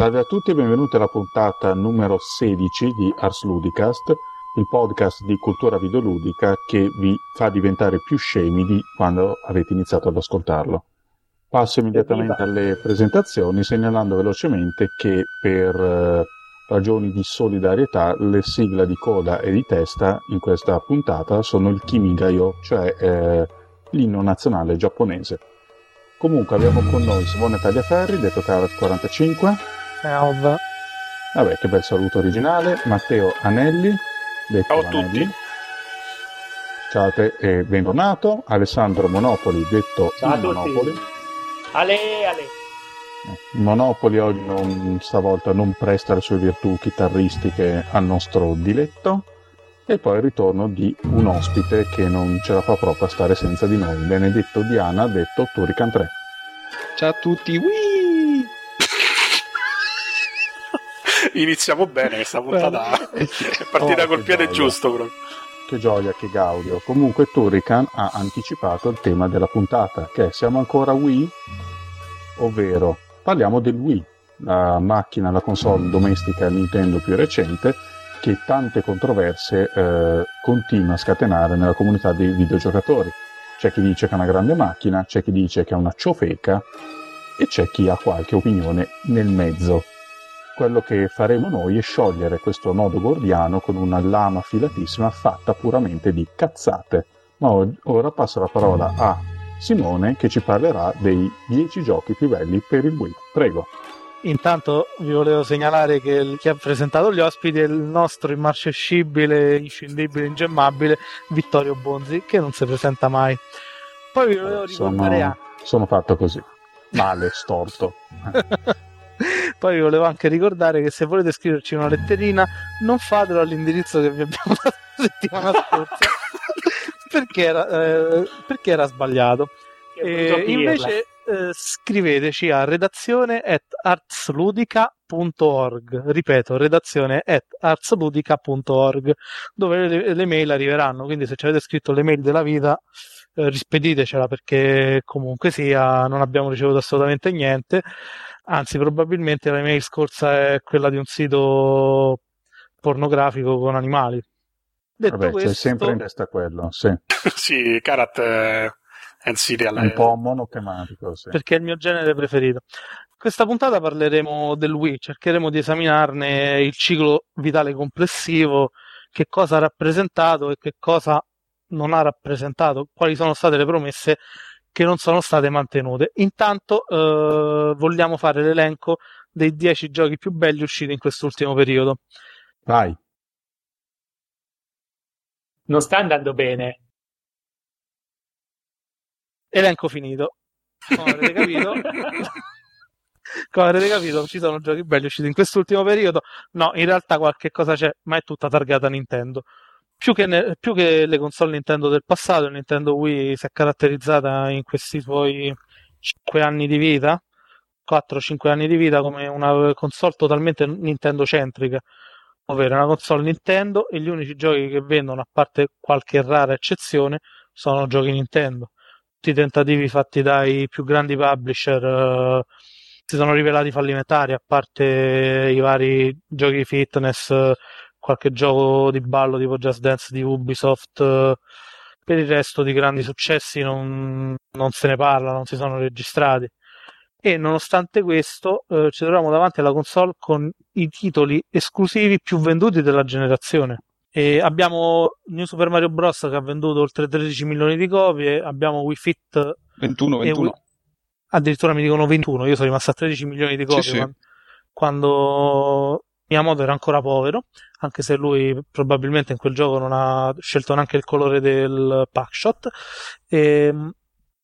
Salve a tutti e benvenuti alla puntata numero 16 di Ars Ludicast, il podcast di cultura videoludica che vi fa diventare più scemi di quando avete iniziato ad ascoltarlo. Passo immediatamente alle presentazioni segnalando velocemente che per eh, ragioni di solidarietà le sigle di coda e di testa in questa puntata sono il Kimigayo, cioè eh, l'inno nazionale giapponese. Comunque abbiamo con noi Simone Tagliaferri, detto Carat45. Ciao. Vabbè, che bel saluto originale. Matteo Anelli, detto Ciao a Anelli. tutti. Ciao a te e bentornato. Alessandro Monopoli, detto Ciao a il tutti. Monopoli. Ale, ale. Eh, Monopoli oggi non- stavolta non presta le sue virtù chitarristiche al nostro diletto. E poi il ritorno di un ospite che non ce la fa proprio a stare senza di noi. Benedetto Diana, detto Turrican 3. Ciao a tutti, Whee! Iniziamo bene questa puntata. È partita Oh, col piede gioia. giusto proprio. Che gioia, che gaudio. Comunque Turrican ha anticipato il tema della puntata, che è siamo ancora Wii, ovvero parliamo del Wii, la macchina, la console domestica Nintendo più recente, che tante controversie eh, continua a scatenare nella comunità dei videogiocatori. C'è chi dice che è una grande macchina, c'è chi dice che è una ciofeca e c'è chi ha qualche opinione nel mezzo. Quello che faremo noi è sciogliere questo nodo gordiano con una lama filatissima fatta puramente di cazzate. Ma ora passo la parola a Simone che ci parlerà dei 10 giochi più belli per il Wii. Prego. Intanto vi volevo segnalare che chi ha presentato gli ospiti è il nostro immarcescibile, inscindibile, ingemmabile Vittorio Bonzi, che non si presenta mai. Poi vi volevo ricordare Sono, sono fatto così. Male, storto. Poi vi volevo anche ricordare che se volete scriverci una letterina, non fatelo all'indirizzo che vi abbiamo dato la settimana scorsa, perché era, eh, perché era sbagliato. E invece eh, scriveteci a redazione at artsludica.org ripeto redazione at artsludica.org dove le, le mail arriveranno. Quindi se ci avete scritto le mail della vita eh, rispeditecela perché comunque sia non abbiamo ricevuto assolutamente niente anzi probabilmente la mail scorsa è quella di un sito pornografico con animali detto Vabbè, questo c'è sempre in testa quello, sì. sì, Karat eh, è in serial. È un po' monotematico, sì. perché è il mio genere preferito. Questa puntata parleremo del Wii, cercheremo di esaminarne il ciclo vitale complessivo, che cosa ha rappresentato e che cosa non ha rappresentato, quali sono state le promesse che non sono state mantenute. Intanto eh, vogliamo fare l'elenco dei 10 giochi più belli usciti in quest'ultimo periodo. Vai. non sta andando bene. Elenco finito. Come avrete capito, come avrete capito, ci sono giochi belli usciti in quest'ultimo periodo. No, in realtà qualche cosa c'è, ma è tutta targata Nintendo. Più che, ne- più che le console Nintendo del passato, Nintendo Wii si è caratterizzata in questi suoi 5 anni di vita, 4-5 anni di vita, come una console totalmente Nintendo centrica, ovvero una console Nintendo e gli unici giochi che vendono, a parte qualche rara eccezione, sono giochi Nintendo. Tutti i tentativi fatti dai più grandi publisher eh, si sono rivelati fallimentari, a parte i vari giochi fitness, eh, qualche gioco di ballo tipo Just Dance di Ubisoft. eh, per il resto di grandi successi non, non se ne parla, non si sono registrati. E nonostante questo, eh, ci troviamo davanti alla console con i titoli esclusivi più venduti della generazione. E abbiamo New Super Mario Bros. che ha venduto oltre 13 milioni di copie, abbiamo Wii Fit 21, e 21. Wii- addirittura mi dicono 21, io sono rimasto a 13 milioni di copie Sì, sì. quan- quando Miyamoto era ancora povero, anche se lui probabilmente in quel gioco non ha scelto neanche il colore del packshot. E, mh,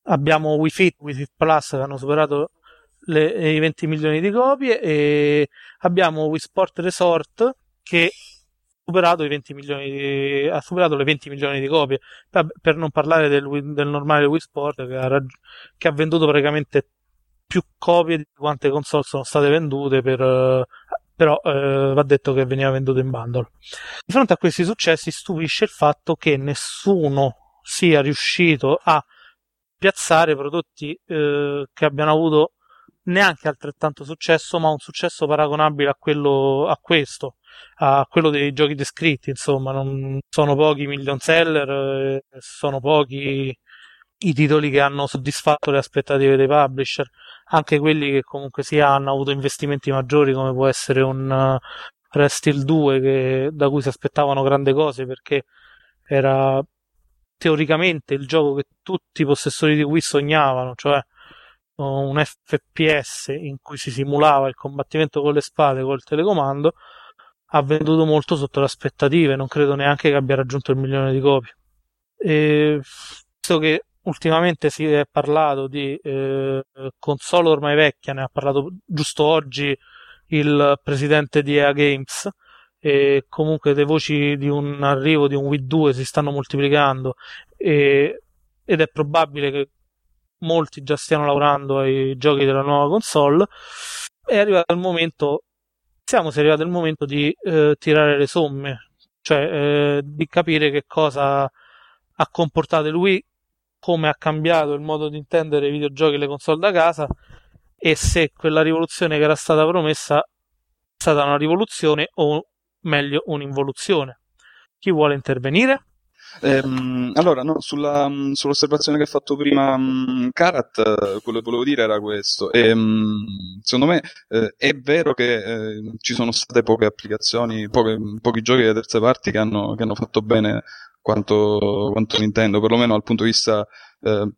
abbiamo Wii Fit, Wii Fit Plus che hanno superato le- i 20 milioni di copie e abbiamo Wii Sport Resort che ha superato, i 20 milioni di- ha superato le 20 milioni di copie per, per non parlare del, del normale Wii Sport che ha, raggi- che ha venduto praticamente più copie di quante console sono state vendute per, però eh, va detto che veniva venduto in bundle. Di fronte a questi successi stupisce il fatto che nessuno sia riuscito a piazzare prodotti eh, che abbiano avuto neanche altrettanto successo, ma un successo paragonabile a quello a questo, a quello dei giochi descritti, insomma, non sono pochi million seller, eh, sono pochi i titoli che hanno soddisfatto le aspettative dei publisher, anche quelli che comunque sia hanno avuto investimenti maggiori come può essere un uh, Restil 2 che, da cui si aspettavano grandi cose perché era teoricamente il gioco che tutti i possessori di Wii sognavano, cioè un FPS in cui si simulava il combattimento con le spade col telecomando, ha venduto molto sotto le aspettative, non credo neanche che abbia raggiunto il milione di copie. E visto che ultimamente si è parlato di eh, console ormai vecchia, ne ha parlato giusto oggi il presidente di EA Games, e comunque le voci di un arrivo di un Wii 2 si stanno moltiplicando e, ed è probabile che molti già stiano lavorando ai giochi della nuova console. È arrivato il momento siamo arrivati al momento di eh, tirare le somme cioè eh, di capire che cosa ha comportato il Wii come ha cambiato il modo di intendere i videogiochi e le console da casa e se quella rivoluzione che era stata promessa è stata una rivoluzione o meglio un'involuzione. Chi vuole intervenire? Ehm, allora, no, sulla, sull'osservazione che ha fatto prima um, Karat, eh, quello che volevo dire era questo. E, um, secondo me eh, è vero che eh, ci sono state poche applicazioni, poche, pochi giochi da terze parti che hanno, che hanno fatto bene quanto, quanto Nintendo, perlomeno dal punto di vista eh,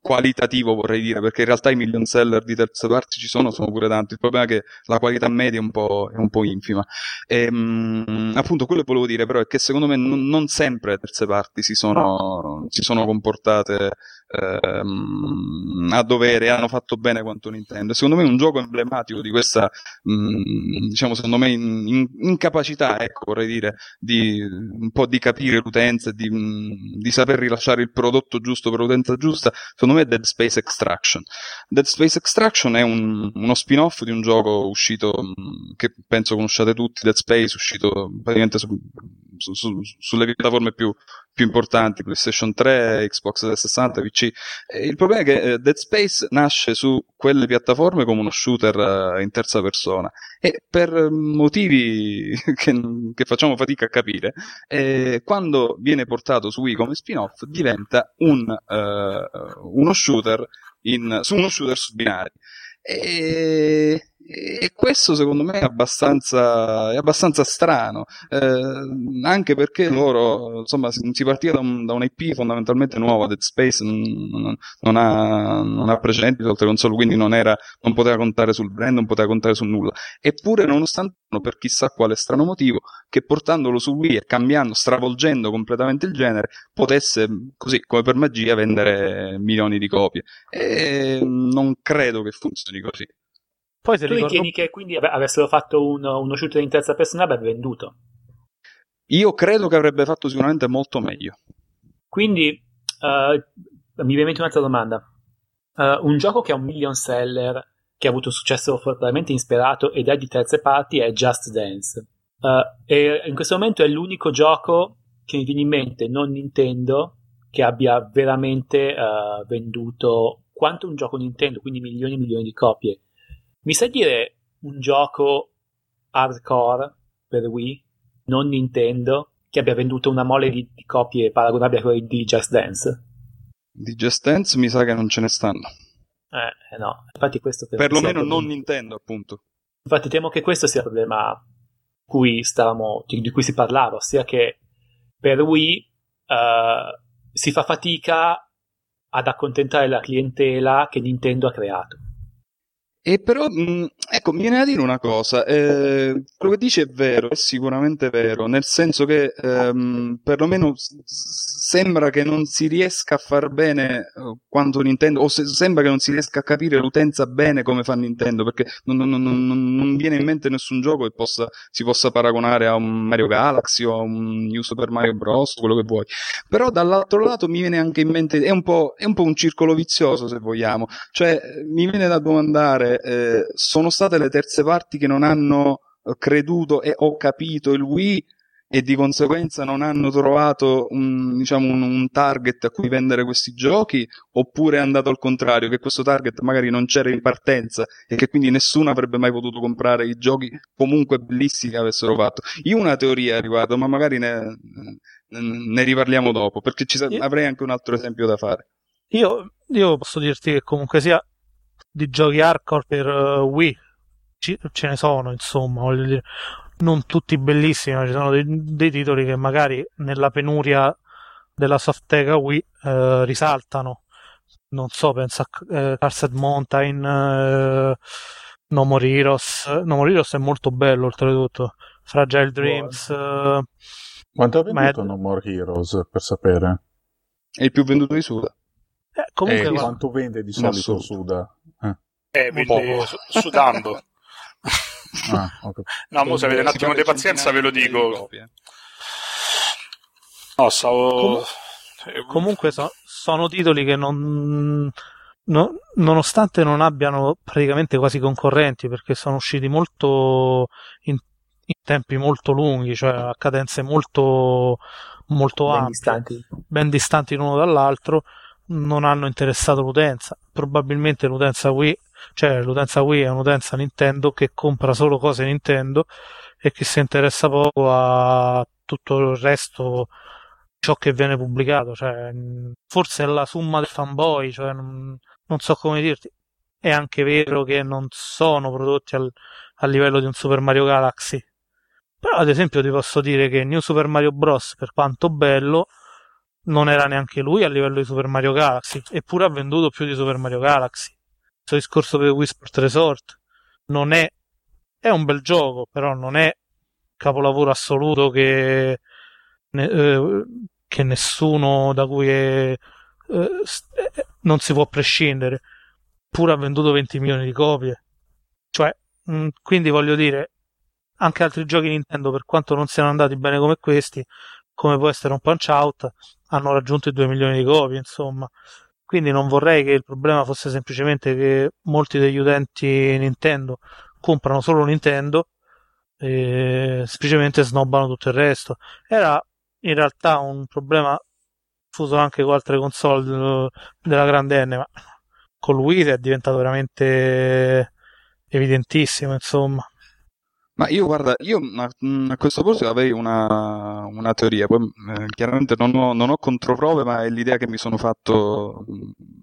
qualitativo vorrei dire, perché in realtà i million seller di terze parti ci sono, sono pure tanti, il problema è che la qualità media è un po', è un po infima. E, mh, appunto quello che volevo dire però è che secondo me non, non sempre terze parti si sono, si sono comportate ehm, a dovere, hanno fatto bene quanto Nintendo. Secondo me un gioco emblematico di questa, mh, diciamo, secondo me in, in, incapacità, ecco, vorrei dire, di un po' di capire l'utenza di, di saper rilasciare il prodotto giusto per l'utenza l'utenza giusta, secondo me è Dead Space Extraction. Dead Space Extraction è un, uno spin-off di un gioco uscito, mm, che penso conosciate tutti, Dead Space, uscito praticamente su, su, su, sulle piattaforme più, più importanti, PlayStation 3, Xbox 360, PC. Il problema è che eh, Dead Space nasce su quelle piattaforme come uno shooter eh, in terza persona e per motivi che, che facciamo fatica a capire, eh, quando viene portato su Wii come spin-off diventa un, eh, uno shooter in, su uno shooter su binari. E, e questo secondo me è abbastanza, è abbastanza strano, eh, anche perché loro, insomma, si partiva da, un, da un'IP fondamentalmente nuova, Dead Space non, non, ha, non ha precedenti su altre console, quindi non, era, non poteva contare sul brand, non poteva contare su nulla. Eppure, nonostante per chissà quale strano motivo, che portandolo su Wii e cambiando, stravolgendo completamente il genere, potesse, così come per magia, vendere milioni di copie. E non credo che funzioni così. Poi se tu ricordo... ritieni che quindi avessero fatto uno, uno shooter in terza persona avrebbe venduto? Io credo che avrebbe fatto sicuramente molto meglio. Quindi uh, mi viene in mente un'altra domanda. Uh, un gioco che ha un million seller, che ha avuto successo fortemente insperato ed è di terze parti, è Just Dance. Uh, e in questo momento è l'unico gioco che mi viene in mente, non Nintendo, che abbia veramente venduto quanto un gioco Nintendo, quindi milioni e milioni di copie mi sai dire un gioco hardcore per Wii, non Nintendo, che abbia venduto una mole di, di copie paragonabili a quelle di Just Dance? Di Just Dance mi sa che non ce ne stanno. Eh, no, infatti questo Perlomeno non Nintendo, appunto. Infatti temo che questo sia il problema cui stavamo, di cui si parlava, ossia che per Wii uh, si fa fatica ad accontentare la clientela che Nintendo ha creato. E però, mh, mm, ecco, mi viene da dire una cosa, eh, quello che dice è vero, è sicuramente vero, nel senso che ehm, perlomeno s- sembra che non si riesca a far bene eh, quanto Nintendo, o se- sembra che non si riesca a capire l'utenza bene come fa Nintendo, perché non, non, non, non viene in mente nessun gioco che possa, si possa paragonare a un Mario Galaxy o a un New Super Mario Bros, quello che vuoi. Però dall'altro lato mi viene anche in mente, è un po', è un, po un circolo vizioso se vogliamo, cioè mi viene da domandare eh, sono state le terze parti che non hanno creduto e ho capito il Wii e di conseguenza non hanno trovato un, diciamo, un, un, target a cui vendere questi giochi oppure è andato al contrario che questo target magari non c'era in partenza e che quindi nessuno avrebbe mai potuto comprare i giochi comunque bellissimi che avessero fatto. Io una teoria a riguardo ma magari ne, ne riparliamo dopo perché ci, io, avrei anche un altro esempio da fare. Io, io posso dirti che comunque sia di giochi hardcore per uh, Wii ci, ce ne sono insomma voglio dire non tutti bellissimi, ma ci sono dei, dei titoli che magari nella penuria della Softeca Wii eh, risaltano. Non so, penso a eh, Cursed Mountain, eh, No More Heroes. No More Heroes è molto bello, oltretutto. Fragile Dreams. Eh, Quanto ha venduto è... No More Heroes, per sapere? È il più venduto di Suda. Eh, comunque, eh, quanto vende di solito Suda? Eh, eh vende sudando. Ah, okay. No, mo se avete un attimo di pazienza ve lo dico. No, stavo... Com- comunque so- sono titoli che non... No, nonostante non abbiano praticamente quasi concorrenti perché sono usciti molto in, in tempi molto lunghi, cioè a cadenze molto, molto ben ampie, distanti. ben distanti l'uno dall'altro, non hanno interessato l'utenza. Probabilmente l'utenza Wii cioè l'utenza Wii è un'utenza Nintendo che compra solo cose Nintendo e che si interessa poco a tutto il resto ciò che viene pubblicato. Cioè, forse è la somma del fanboy cioè, non, non, so come dirti. È anche vero che non sono prodotti al, a livello di un Super Mario Galaxy. Però ad esempio ti posso dire che New Super Mario Bros per quanto bello non era neanche lui a livello di Super Mario Galaxy eppure ha venduto più di Super Mario Galaxy questo discorso per Wii Sport Resort non è è un bel gioco però non è capolavoro assoluto che, ne, eh, che nessuno da cui è, eh, non si può prescindere. Pure ha venduto 20 milioni di copie. Cioè mh, mm, quindi voglio dire anche altri giochi Nintendo per quanto non siano andati bene come questi come può essere un Punch Out hanno raggiunto i 2 milioni di copie insomma quindi non vorrei che il problema fosse semplicemente che molti degli utenti Nintendo comprano solo Nintendo e semplicemente snobbano tutto il resto. Era in realtà un problema fuso anche con altre console della grande N, ma con Wii è diventato veramente evidentissimo, insomma. Ma io guarda, io a, questo punto avrei una, una teoria, poi eh, chiaramente non ho, non ho, controprove, ma è l'idea che mi sono fatto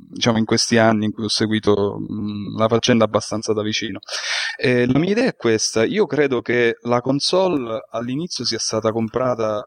diciamo in questi anni in cui ho seguito mh, la faccenda abbastanza da vicino. E la mia idea è questa, io credo che la console all'inizio sia stata comprata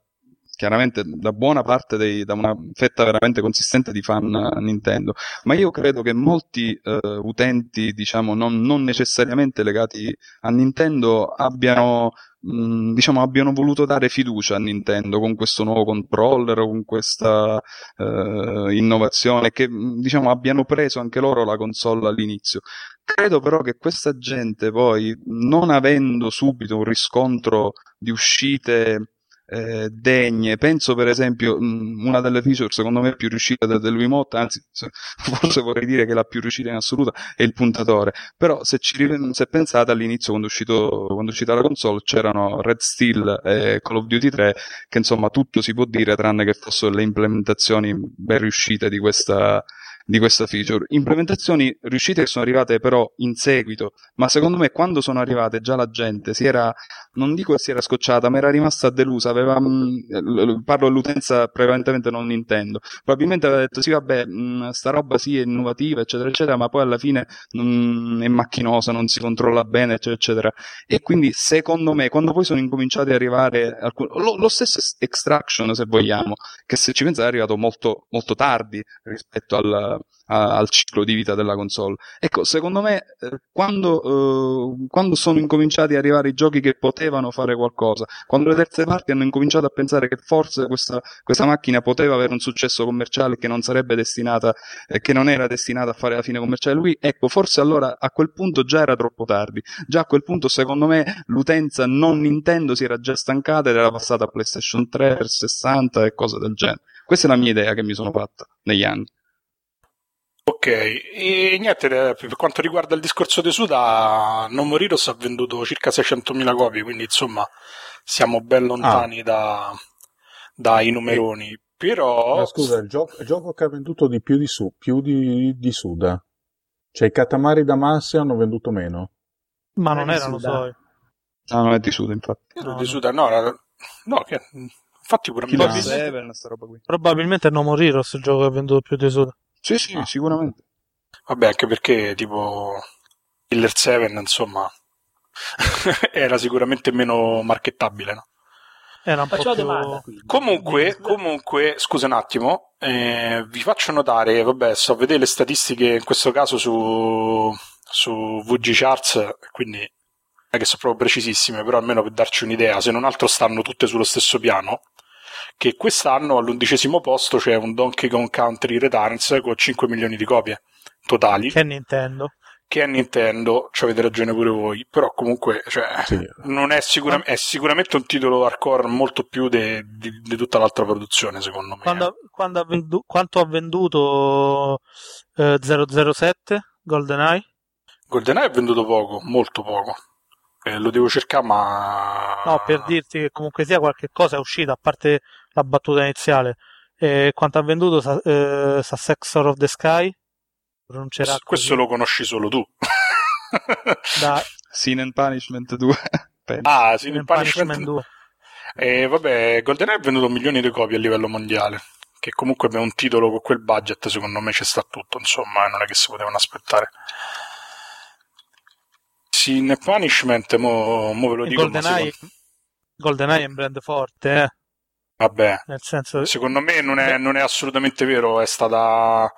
chiaramente da buona parte dei, da una fetta veramente consistente di fan Nintendo, ma io credo che molti eh, utenti, diciamo, non, non, necessariamente legati a Nintendo abbiano, mh, diciamo, abbiano voluto dare fiducia a Nintendo con questo nuovo controller, con questa eh, innovazione, che diciamo abbiano preso anche loro la console all'inizio. Credo però che questa gente poi, non avendo subito un riscontro di uscite eh, degne. Penso per esempio mh, una delle feature secondo me più riuscite del, del Wiimote, anzi forse vorrei dire che la più riuscita in assoluta è il puntatore. Però se, ci, se pensate all'inizio quando è, uscito, quando è uscita la console c'erano Red Steel e Call of Duty 3 che insomma tutto si può dire tranne che fossero le implementazioni ben riuscite di questa di questa feature. Implementazioni riuscite che sono arrivate però in seguito, ma secondo me quando sono arrivate già la gente si era, non dico si era scocciata, ma era rimasta delusa, aveva, mh, mm, parlo dell'utenza prevalentemente non Nintendo, probabilmente aveva detto sì vabbè, mh, mm, sta roba sì è innovativa eccetera eccetera, ma poi alla fine mh, è macchinosa, non si controlla bene eccetera eccetera. E quindi secondo me quando poi sono incominciati ad arrivare alcun... lo, lo, stesso Extraction se vogliamo, che se ci pensate è arrivato molto, molto tardi rispetto al, al ciclo di vita della console. Ecco, secondo me, eh, quando, eh, quando, sono incominciati ad arrivare i giochi che potevano fare qualcosa, quando le terze parti hanno incominciato a pensare che forse questa, questa macchina poteva avere un successo commerciale che non sarebbe destinata, eh, che non era destinata a fare la fine commerciale lui, ecco, forse allora a quel punto già era troppo tardi. Già a quel punto, secondo me, l'utenza non Nintendo si era già stancata ed era passata a PlayStation 3, 60 e cose del genere. Questa è la mia idea che mi sono fatta negli anni. Ok, e niente, eh, per quanto riguarda il discorso di Suda, Non Moriros ha venduto circa 600.000 copie, quindi insomma siamo ben lontani ah. da, dai numeroni. Però... Ma scusa, il gioco, il gioco, che ha venduto di più di su, più di, di Suda. Cioè i Katamari da Massi hanno venduto meno. Ma non, non erano suoi. No, non è di Suda, infatti. No, di Suda, no, era... no che... infatti pure Killer Seven, sta roba qui. Probabilmente è No Moriros il gioco che ha venduto più di Suda. Sì, sì, ah. sicuramente. Vabbè, anche perché tipo Killer 7, insomma, era sicuramente meno markettabile, no? Era un Faccio po' più... domanda. Comunque, comunque, scusa un attimo, eh, vi faccio notare, vabbè, sto a vedere le statistiche in questo caso su, su VG Charts, quindi non è che sono proprio precisissime, però almeno per darci un'idea, se non altro stanno tutte sullo stesso piano, che quest'anno all'undicesimo posto c'è un Donkey Kong Country Returns con 5 milioni di copie totali. Che è Nintendo che è Nintendo, ci avete ragione pure voi, però comunque cioè, sì. non è, sicura- è, sicuramente un titolo hardcore molto più di tutta l'altra produzione, secondo me. Quando, quando ha vendu- quanto ha venduto eh, 007 GoldenEye? GoldenEye ha venduto poco, molto poco. Eh, lo devo cercare, ma. No, per dirti che comunque sia qualche cosa è uscita, a parte la battuta iniziale. Eh, quanto ha venduto eh, Successor of the Sky? pronuncerà questo, questo lo conosci solo tu. da... Sin and Punishment 2. ah, Sin and Punishment, Punishment 2. E vabbè, GoldenEye ha venduto milioni di copie a livello mondiale. Che comunque per un titolo con quel budget, secondo me c'è sta tutto. Insomma, non è che si potevano aspettare. Sin and Punishment, mo, mo ve lo e dico. GoldenEye, GoldenEye è un brand forte, eh. Vabbè, senso... secondo me non è, non è, assolutamente vero, è stata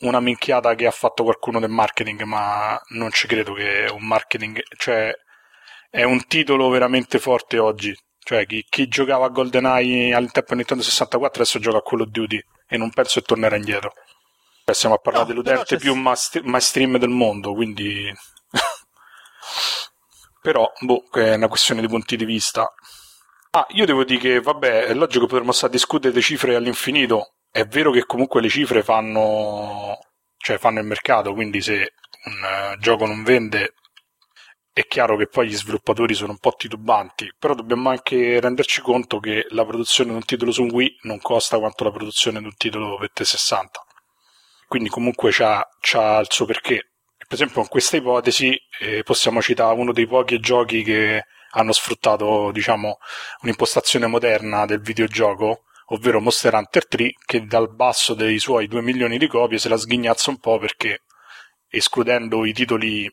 una minchiata che ha fatto qualcuno del marketing, ma non ci credo che un marketing, cioè è un titolo veramente forte oggi. Cioè, chi, chi giocava a GoldenEye all'interno di Nintendo 64 adesso gioca a Call of Duty e non penso che tornerà indietro. Cioè, stiamo a parlare no, dell'utente più mainstream del mondo, quindi... però, boh, è una questione di punti di vista. Ah, io devo dire che, vabbè, è logico che potremmo stare a discutere le cifre all'infinito. È vero che comunque le cifre fanno, cioè fanno il mercato, quindi se un uh, gioco non vende è chiaro che poi gli sviluppatori sono un po' titubanti, però dobbiamo anche renderci conto che la produzione di un titolo su Wii non costa quanto la produzione di un titolo per T60. Quindi comunque c'ha, c'ha il suo perché. Per esempio, con questa ipotesi eh, possiamo citare uno dei pochi giochi che hanno sfruttato diciamo, un'impostazione moderna del videogioco, ovvero Monster Hunter 3, che dal basso dei suoi 2 milioni di copie se la sghignazza un po' perché, escludendo i titoli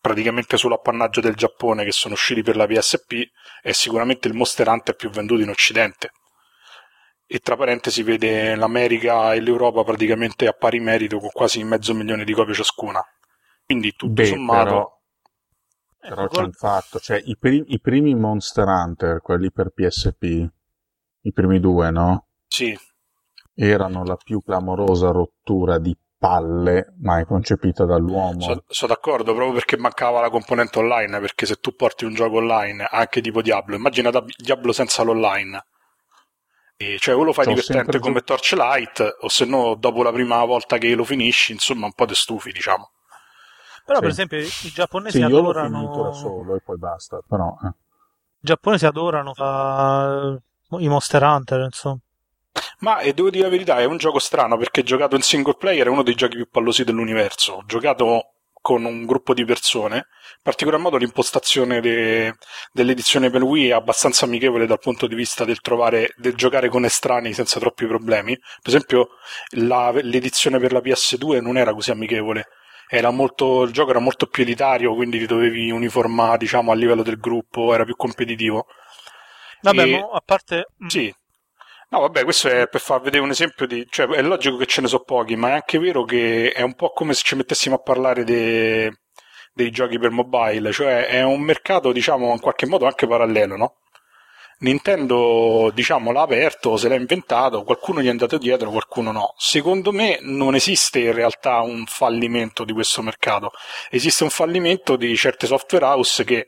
praticamente sull'appannaggio del Giappone che sono usciti per la PSP, è sicuramente il Monster Hunter più venduto in Occidente. E tra parentesi vede l'America e l'Europa praticamente a pari merito con quasi mezzo milione di copie ciascuna. Quindi tutto Beh, sommato. Però però ecco, c'è un fatto, cioè i, pri- i, primi Monster Hunter, quelli per PSP, i primi due, no? Sì. Erano la più clamorosa rottura di palle mai concepita dall'uomo. Sono so d'accordo, proprio perché mancava la componente online, perché se tu porti un gioco online, anche tipo Diablo, immagina Diablo senza l'online. E cioè o lo fai C'ho divertente come Torchlight, o se no dopo la prima volta che lo finisci, insomma un po' ti stufi, diciamo. Però, sì. per esempio, i giapponesi sì, adorano. Io l'ho da solo e poi basta. Però, eh. I giapponesi adorano fa... i Monster Hunter, insomma. Ma e devo dire la verità, è un gioco strano perché giocato in single player è uno dei giochi più pallosi dell'universo. Ho giocato con un gruppo di persone, in particolar modo l'impostazione de... dell'edizione per Wii è abbastanza amichevole dal punto di vista del trovare, del giocare con estranei senza troppi problemi. Per esempio, la... l'edizione per la PS2 non era così amichevole molto, il gioco era molto più elitario, quindi ti dovevi uniformare diciamo, a livello del gruppo, era più competitivo. Vabbè, e... a parte... Mm. Sì. No, vabbè, questo è per far vedere un esempio di... Cioè, è logico che ce ne so pochi, ma è anche vero che è un po' come se ci mettessimo a parlare de... dei giochi per mobile, cioè è un mercato, diciamo, in qualche modo anche parallelo, no? Nintendo, diciamo, l'ha aperto, se l'ha inventato, qualcuno gli è andato dietro, qualcuno no. Secondo me non esiste in realtà un fallimento di questo mercato, esiste un fallimento di certe software house che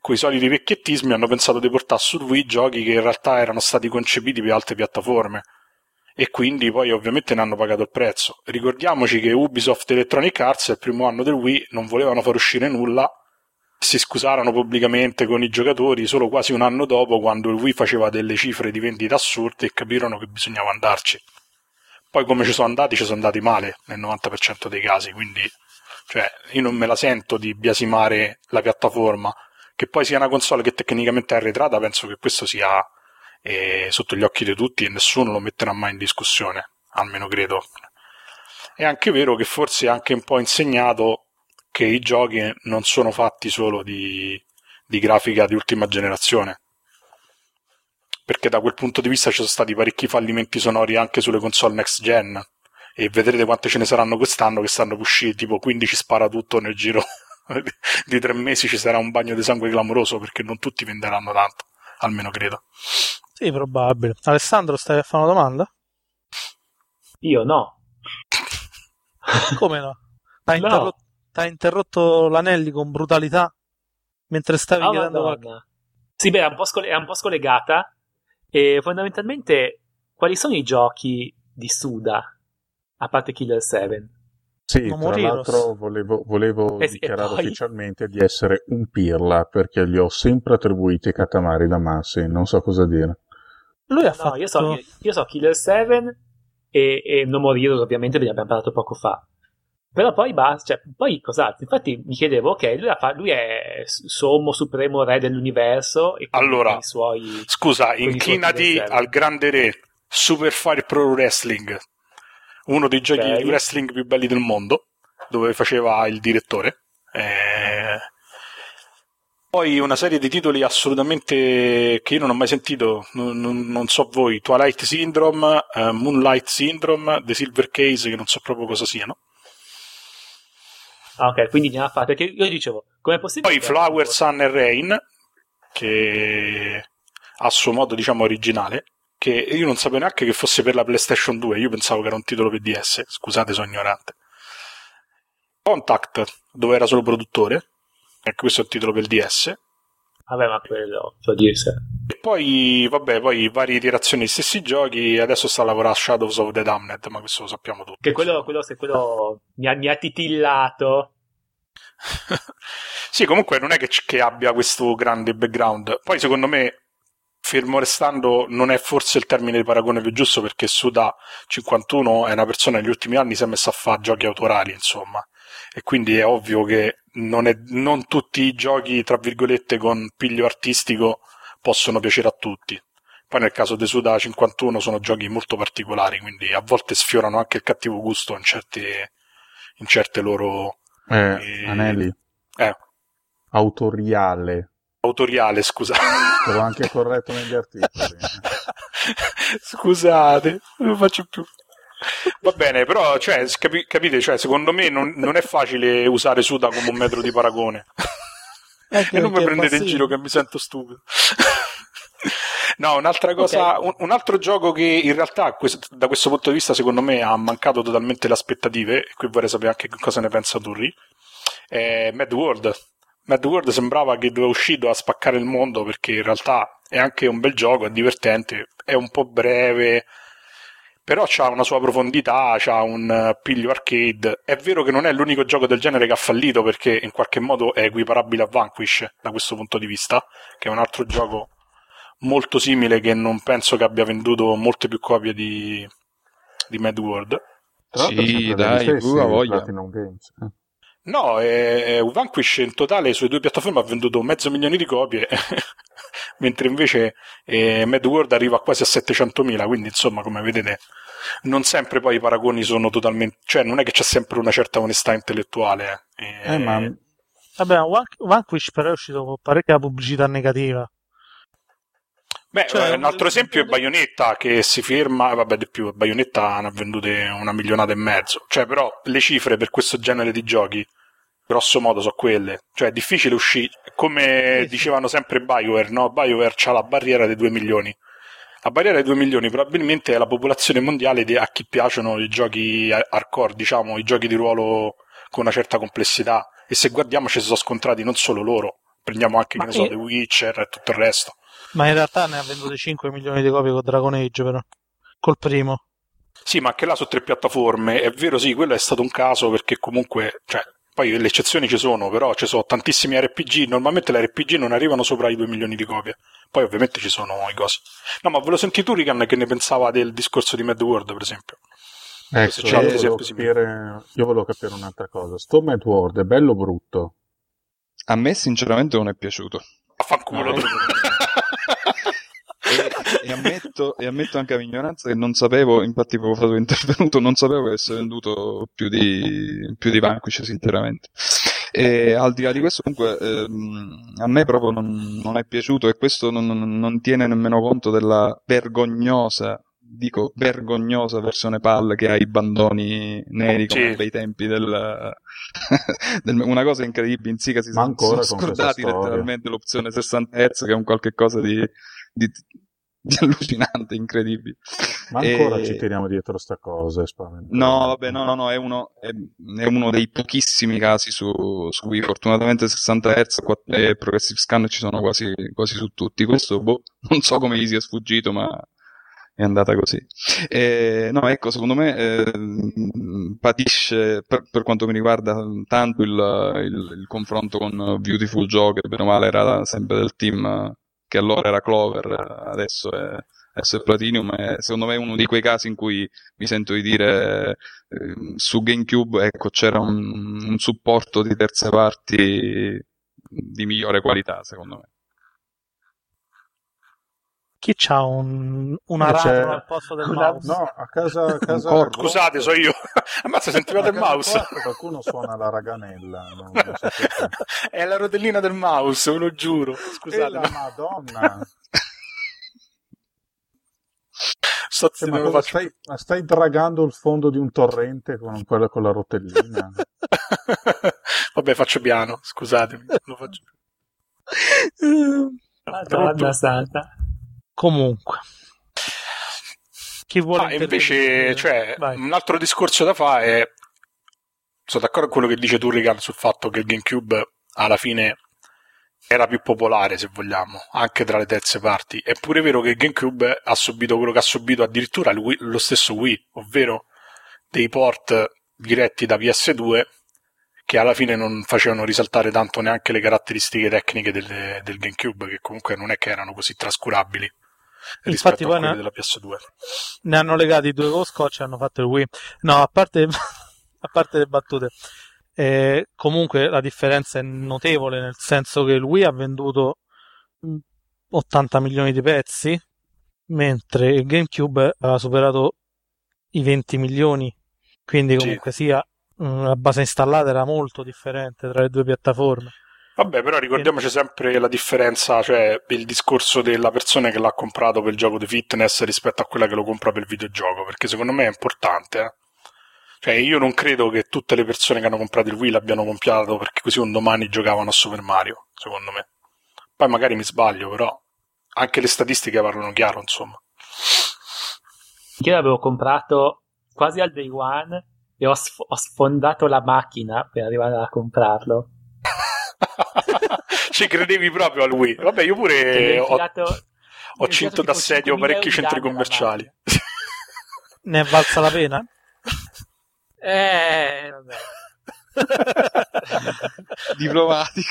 con i soliti vecchiettismi hanno pensato di portare su Wii giochi che in realtà erano stati concepiti per altre piattaforme e quindi poi ovviamente ne hanno pagato il prezzo. Ricordiamoci che Ubisoft Electronic Arts il primo anno del Wii non volevano far uscire nulla si scusarono pubblicamente con i giocatori solo quasi un anno dopo, quando il Wii faceva delle cifre di vendita assurde e capirono che bisognava andarci. Poi come ci sono andati, ci sono andati male nel 90% dei casi, quindi cioè, io non me la sento di biasimare la piattaforma. Che poi sia una console che tecnicamente è arretrata, penso che questo sia eh, sotto gli occhi di tutti e nessuno lo metterà mai in discussione, almeno credo. È anche vero che forse ha anche un po' insegnato che i giochi non sono fatti solo di, di grafica di ultima generazione. Perché da quel punto di vista ci sono stati parecchi fallimenti sonori anche sulle console next gen. E vedrete quante ce ne saranno quest'anno che stanno usciti tipo 15 spara tutto nel giro di tre mesi ci sarà un bagno di sangue clamoroso perché non tutti venderanno tanto, almeno credo. Sì, probabile. Alessandro, stai a fare una domanda? Io no. Come no? T'ha no. interrotto, interrotto l'Anelli con brutalità mentre stavi oh, chiedendo qualche... Sì, beh, è un, scole- è un po' scollegata. E fondamentalmente, quali sono i giochi di Suda, a parte Killer 7? Sì, non tra l'altro volevo, volevo eh sì, dichiarare poi... ufficialmente di essere un pirla perché gli ho sempre attribuito i Katamari da Massi, non so cosa dire. Lui ha no, fatto... io, so, io, io so Killer 7 e, e No More Heroes ovviamente ve ne abbiamo parlato poco fa. Però poi basta, cioè, poi cos'altro? Infatti mi chiedevo, ok, lui, fa- lui è sommo, supremo re dell'universo e allora, i suoi... Scusa, inchinati al grande re, Super Fire Pro Wrestling, uno dei giochi okay. di wrestling più belli del mondo, dove faceva il direttore. Eh... Poi una serie di titoli assolutamente che io non ho mai sentito, non, non, non so voi, Twilight Syndrome, uh, Moonlight Syndrome, The Silver Case, che non so proprio cosa siano. Ah, ok, quindi ne ha fatto. Perché io dicevo, come è possibile? Poi Flower, Sun e Rain, che a suo modo, diciamo, originale, che io non sapevo neanche che fosse per la PlayStation 2, io pensavo che era un titolo per DS, scusate, sono ignorante. Contact, dove era solo produttore, e questo è il titolo per DS. Vabbè, ma quello, so dirsi. E poi, vabbè, poi varie iterazioni degli stessi giochi, adesso sta a lavorare a Shadows of the Damned, ma questo lo sappiamo tutti. Che quello, quello, se quello mi ha, mi ha titillato. sì, comunque non è che, che abbia questo grande background. Poi secondo me fermo restando non è forse il termine di paragone più giusto perché Suda 51 è una persona che negli ultimi anni si è messa a fare giochi autorali insomma e quindi è ovvio che non, è, non tutti i giochi tra virgolette con piglio artistico possono piacere a tutti poi nel caso di Suda 51 sono giochi molto particolari quindi a volte sfiorano anche il cattivo gusto in certe, in certe loro eh, eh, anelli eh. autoriale autoriale, scusate. L'ho anche corretto negli articoli. Scusate, non lo faccio più. Va bene, però, cioè, capi- capite, cioè, secondo me non, non, è facile usare Suda come un metro di paragone. Ecco e non mi prendete in giro che mi sento stupido. No, un'altra cosa, okay. un, un, altro gioco che in realtà questo, da questo punto di vista secondo me ha mancato totalmente le aspettative, e qui vorrei sapere anche cosa ne pensa Turri, è Mad World Mad World sembrava che doveva uscire a spaccare il mondo perché in realtà è anche un bel gioco, è divertente, è un po' breve, però ha una sua profondità, ha un piglio arcade. È vero che non è l'unico gioco del genere che ha fallito perché in qualche modo è equiparabile a Vanquish da questo punto di vista, che è un altro gioco molto simile che non penso che abbia venduto molte più copie di, di Mad World. Sì, dai, a voglia. Games. Eh. No, eh, Vanquish in totale sulle due piattaforme ha venduto mezzo milione di copie, mentre invece eh, Mad World arriva quasi a 700.000, quindi insomma, come vedete, non sempre poi i paragoni sono totalmente... cioè non è che c'è sempre una certa onestà intellettuale. Eh, eh ma... Vabbè, Vanquish però è uscito con parecchia pubblicità negativa. Beh, cioè, un altro esempio è Bayonetta che si ferma, vabbè di più, Bayonetta ne ha vendute una milionata e mezzo, cioè però le cifre per questo genere di giochi, grosso modo, sono quelle, cioè è difficile uscire, come dicevano sempre BioWare, no? BioWare ha la barriera dei 2 milioni, la barriera dei 2 milioni probabilmente è la popolazione mondiale di, a chi piacciono i giochi hardcore, diciamo, i giochi di ruolo con una certa complessità, e se guardiamo ci sono scontrati non solo loro, prendiamo anche, che ne so, The Witcher e tutto il resto. Ma in realtà ne ha vendute 5 milioni di copie con Dragon Age, però. Col primo. Sì, ma anche là su tre piattaforme. È vero, sì, quello è stato un caso perché comunque, cioè, Poi le eccezioni ci sono, però ci sono tantissimi RPG. Normalmente le RPG non arrivano sopra i 2 milioni di copie. Poi ovviamente ci sono i cosi. No, ma ve lo senti tu, Rican, che ne pensava del discorso di Mad World, per esempio? Ecco, Se io volevo, capire, io volevo capire un'altra cosa. Sto Mad World è bello o brutto? A me sinceramente non è piaciuto. Affanculo. No. E, e ammetto, e ammetto anche a mia ignoranza che non sapevo, infatti proprio stato intervenuto, non sapevo che avesse venduto più di, più di Vanquish sinceramente. E al di là di questo comunque ehm, a me proprio non, non è piaciuto e questo non- non tiene nemmeno conto della vergognosa, dico vergognosa versione PAL che ha i bandoni neri come Sì. bei tempi del, del- una cosa incredibile in Siga si Ma sono, ancora sono scordati letteralmente l'opzione 60 Hz che è un qualche cosa di, di, di allucinante, incredibile. Ma ancora E- ci tiriamo dietro sta cosa. No, vabbè, no, no, no, è uno, è, è uno dei pochissimi casi su, su cui fortunatamente 60 Hz e Progressive Scan ci sono quasi, quasi su tutti. Questo, boh, non so come gli sia sfuggito, ma è andata così. E, no, ecco, secondo me eh, patisce, per, per quanto mi riguarda, tanto il, il- il confronto con Beautiful Joe, che bene o male era sempre del team che allora era Clover, adesso è, adesso è Platinum, e secondo me è uno di quei casi in cui mi sento di dire eh, su GameCube ecco, c'era un, un supporto di terze parti di migliore qualità, secondo me. Chi c'ha un, una Eh, ratola al posto del Una- mouse? No, a casa, a casa corpo. Scusate, so io. Ammazza, sentivate il mouse? qua Qualcuno suona la raganella. Non, non so. È la rotellina del mouse, ve lo giuro. E Scusate, la Madonna! sto Cioè, ma cosa lo faccio. stai, ma stai dragando il fondo di un torrente con quella con la rotellina? Vabbè, faccio piano, scusatemi. Lo faccio. Madonna santa. Comunque. Chi vuole Ah, invece, cioè, Vai. un altro discorso da fare è. Sono d'accordo con quello che dice tu, Ricardo, sul fatto che il GameCube alla fine era più popolare, se vogliamo, anche tra le terze parti. È pure vero che il GameCube ha subito quello che ha subito addirittura Wii- lo stesso Wii, ovvero dei port diretti da PS2 che alla fine non facevano risaltare tanto neanche le caratteristiche tecniche del, del GameCube, che comunque non è che erano così trascurabili rispetto poi a quelli ne- della PS2. ne hanno legati due con scotch e hanno fatto il Wii. No, a parte, a parte le battute. eh, comunque la differenza è notevole, nel senso che il Wii ha venduto mh, 80 milioni di pezzi, mentre il GameCube ha superato i 20 milioni. Quindi Sì. comunque sia mh, la base installata era molto differente tra le due piattaforme. Vabbè, però ricordiamoci sempre la differenza, cioè il discorso della persona che l'ha comprato per il gioco di fitness rispetto a quella che lo compra per il videogioco, perché secondo me è importante. eh. Cioè, io non credo che tutte le persone che hanno comprato il Wii l'abbiano comprato perché così un domani giocavano a Super Mario, secondo me. Poi magari mi sbaglio, però anche le statistiche parlano chiaro, insomma. Io l'avevo comprato quasi al day one e ho, sf- ho sfondato la macchina per arrivare a comprarlo. Ci credevi proprio al Wii. Vabbè, io pure ho, infilato- mi ho cinto d'assedio 5.000 parecchi centri commerciali. Ne è valsa la pena? Eh, vabbè. Diplomatico.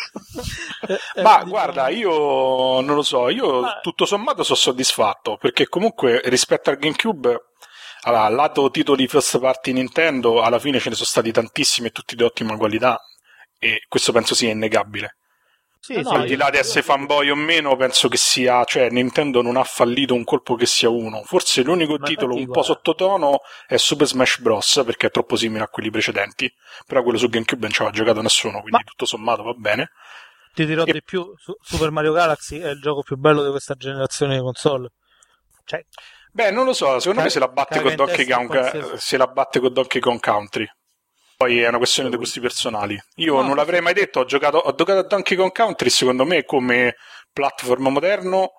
Eh, eh, Ma diciamo- guarda, io non lo so, io Ma- tutto sommato sono soddisfatto perché comunque rispetto al GameCube, allora, lato titoli first party Nintendo, alla fine ce ne sono stati tantissimi e tutti di ottima qualità e questo penso sia innegabile. Sì, No, sì, Al di là di essere fanboy o meno, penso che sia, cioè Nintendo non ha fallito un colpo che sia uno. Forse l'unico Ma titolo un po' guarda. sottotono è Super Smash Bros. perché è troppo simile a quelli precedenti, però quello su GameCube non ci aveva giocato nessuno, quindi Ma- tutto sommato va bene. ti dirò E- di più, Su- Super Mario Galaxy è il gioco più bello di questa generazione di console. Cioè, Beh, non lo so, secondo Ca- me se la batte con Donkey Kong, eh, se la batte con Donkey Kong Country. Poi è una questione di gusti personali. Io No, non l'avrei mai detto, ho giocato, ho giocato a Donkey Kong Country, secondo me come platform moderno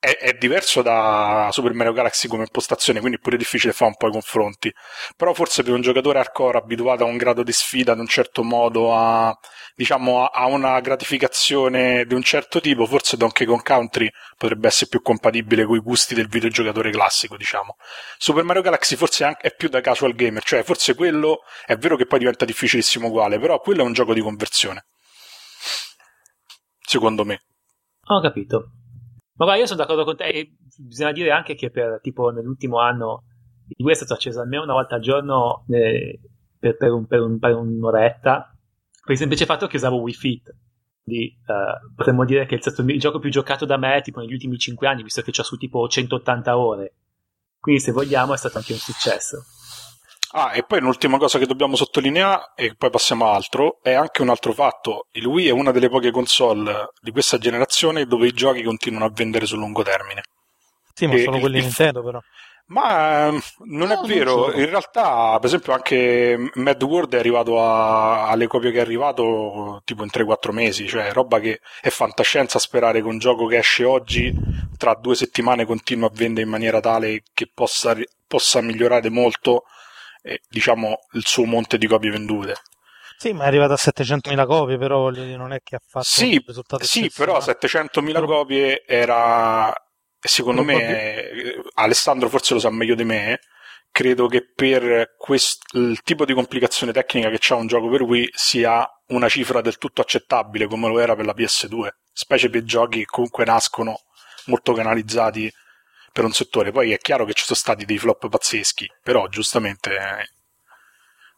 è, è, diverso da Super Mario Galaxy come impostazione, quindi è pure difficile fare un po' i confronti. Però forse per un giocatore hardcore abituato a un grado di sfida di un certo modo, a, diciamo, a una gratificazione di un certo tipo, forse Donkey Kong Country potrebbe essere più compatibile con i gusti del videogiocatore classico, diciamo. Super Mario Galaxy forse è, anche, è più da casual gamer, cioè forse quello è vero che poi diventa difficilissimo uguale, però quello è un gioco di conversione. Secondo me. Ho capito. Ma guarda, io sono d'accordo con te. E bisogna dire anche che per tipo nell'ultimo anno il Wii è stato acceso almeno una volta al giorno eh, per, per, un, per, un, per, un'oretta. Per il semplice fatto che usavo Wii Fit. Quindi uh, potremmo dire che è stato il gioco più giocato da me tipo negli ultimi 5 anni, visto che ho su tipo 180 ore. Quindi se vogliamo è stato anche un successo. Ah, e poi un'ultima cosa che dobbiamo sottolineare, e poi passiamo a altro, è anche un altro fatto. Il Wii è una delle poche console di questa generazione dove i giochi continuano a vendere sul lungo termine. Sì, ma e sono quelli il, Nintendo però. Ma ehm, non no, è vero, non in realtà, per esempio, anche Mad World è arrivato a, alle copie che è arrivato tipo in 3-4 mesi, cioè roba che è fantascienza sperare che un gioco che esce oggi tra due settimane continui a vendere in maniera tale che possa, possa migliorare molto eh, diciamo, il suo monte di copie vendute. Sì, ma è arrivato a 700.000 copie, però non è che ha fatto sì, un risultato Sì, però 700.000 però... copie era, secondo me, me, Alessandro forse lo sa meglio di me, credo che per quest... il tipo di complicazione tecnica che ha un gioco per Wii sia una cifra del tutto accettabile, come lo era per la PS2, specie per giochi che comunque nascono molto canalizzati per un settore. Poi è chiaro che ci sono stati dei flop pazzeschi, però giustamente eh,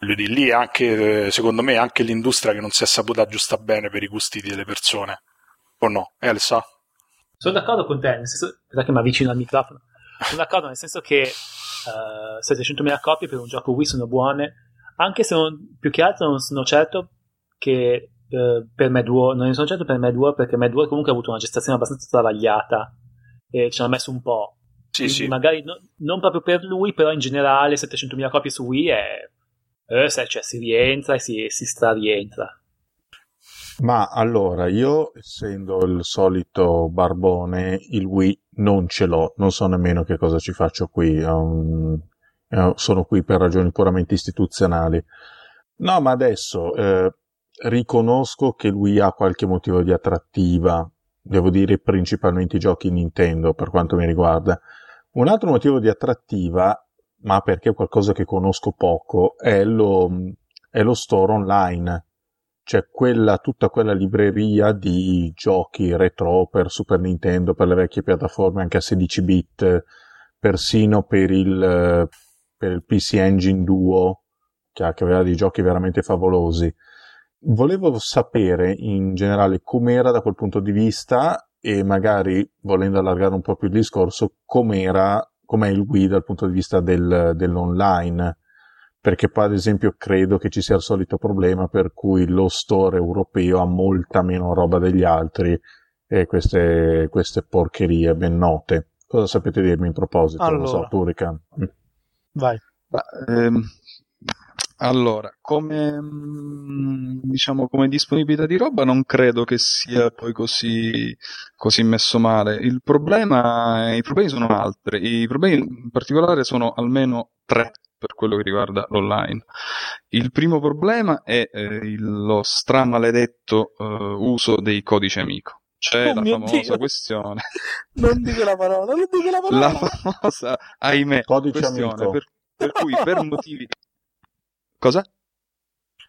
lì anche, eh, secondo me, anche l'industria che non si è saputa aggiustare bene per i gusti delle persone. O no? Eh, Elsa? Sono d'accordo con te, nel senso, che mi avvicino al microfono. Sono d'accordo nel senso che uh, eh, 700.000 copie per un gioco Wii sono buone, anche se non, più che altro non sono certo che uh, per Mad War, non sono certo per Mad War perché Mad War comunque ha avuto una gestazione abbastanza travagliata e ci hanno messo un po'. Sì, sì. Magari no, non proprio per lui, però in generale 700.000 copie su Wii è... Eh, cioè, si rientra e si, si strarientra. Ma allora, io essendo il solito barbone, il Wii non ce l'ho, non so nemmeno che cosa ci faccio qui, um, sono qui per ragioni puramente istituzionali. No, ma adesso eh, riconosco che il Wii ha qualche motivo di attrattiva, devo dire principalmente i giochi Nintendo per quanto mi riguarda, un altro motivo di attrattiva, ma perché è qualcosa che conosco poco, è lo, è lo store online. Cioè quella, tutta quella libreria di giochi retro per Super Nintendo, per le vecchie piattaforme anche a 16 bit, persino per il, per il PC Engine Duo, che aveva dei giochi veramente favolosi. Volevo sapere in generale com'era da quel punto di vista e magari, volendo allargare un po' più il discorso, com'era, com'è il Wii dal punto di vista del, dell'online. Perché poi, ad esempio, credo che ci sia il solito problema per cui lo store europeo ha molta meno roba degli altri e queste, queste porcherie ben note. Cosa sapete dirmi in proposito? Allora, so, Turican. Mm. Vai. Ma, ehm, allora, come, mm, diciamo, come disponibilità di roba non credo che sia poi così, così messo male. Il problema, I problemi sono altri. I problemi in particolare sono almeno tre per quello che riguarda l'online. Il primo problema è eh, il, lo stramaledetto eh, uso dei codici amico. C'è oh la famosa Dio. questione. Non dico la parola, non dico la parola. La famosa, ahimè, codice questione per, per cui per motivi Cosa?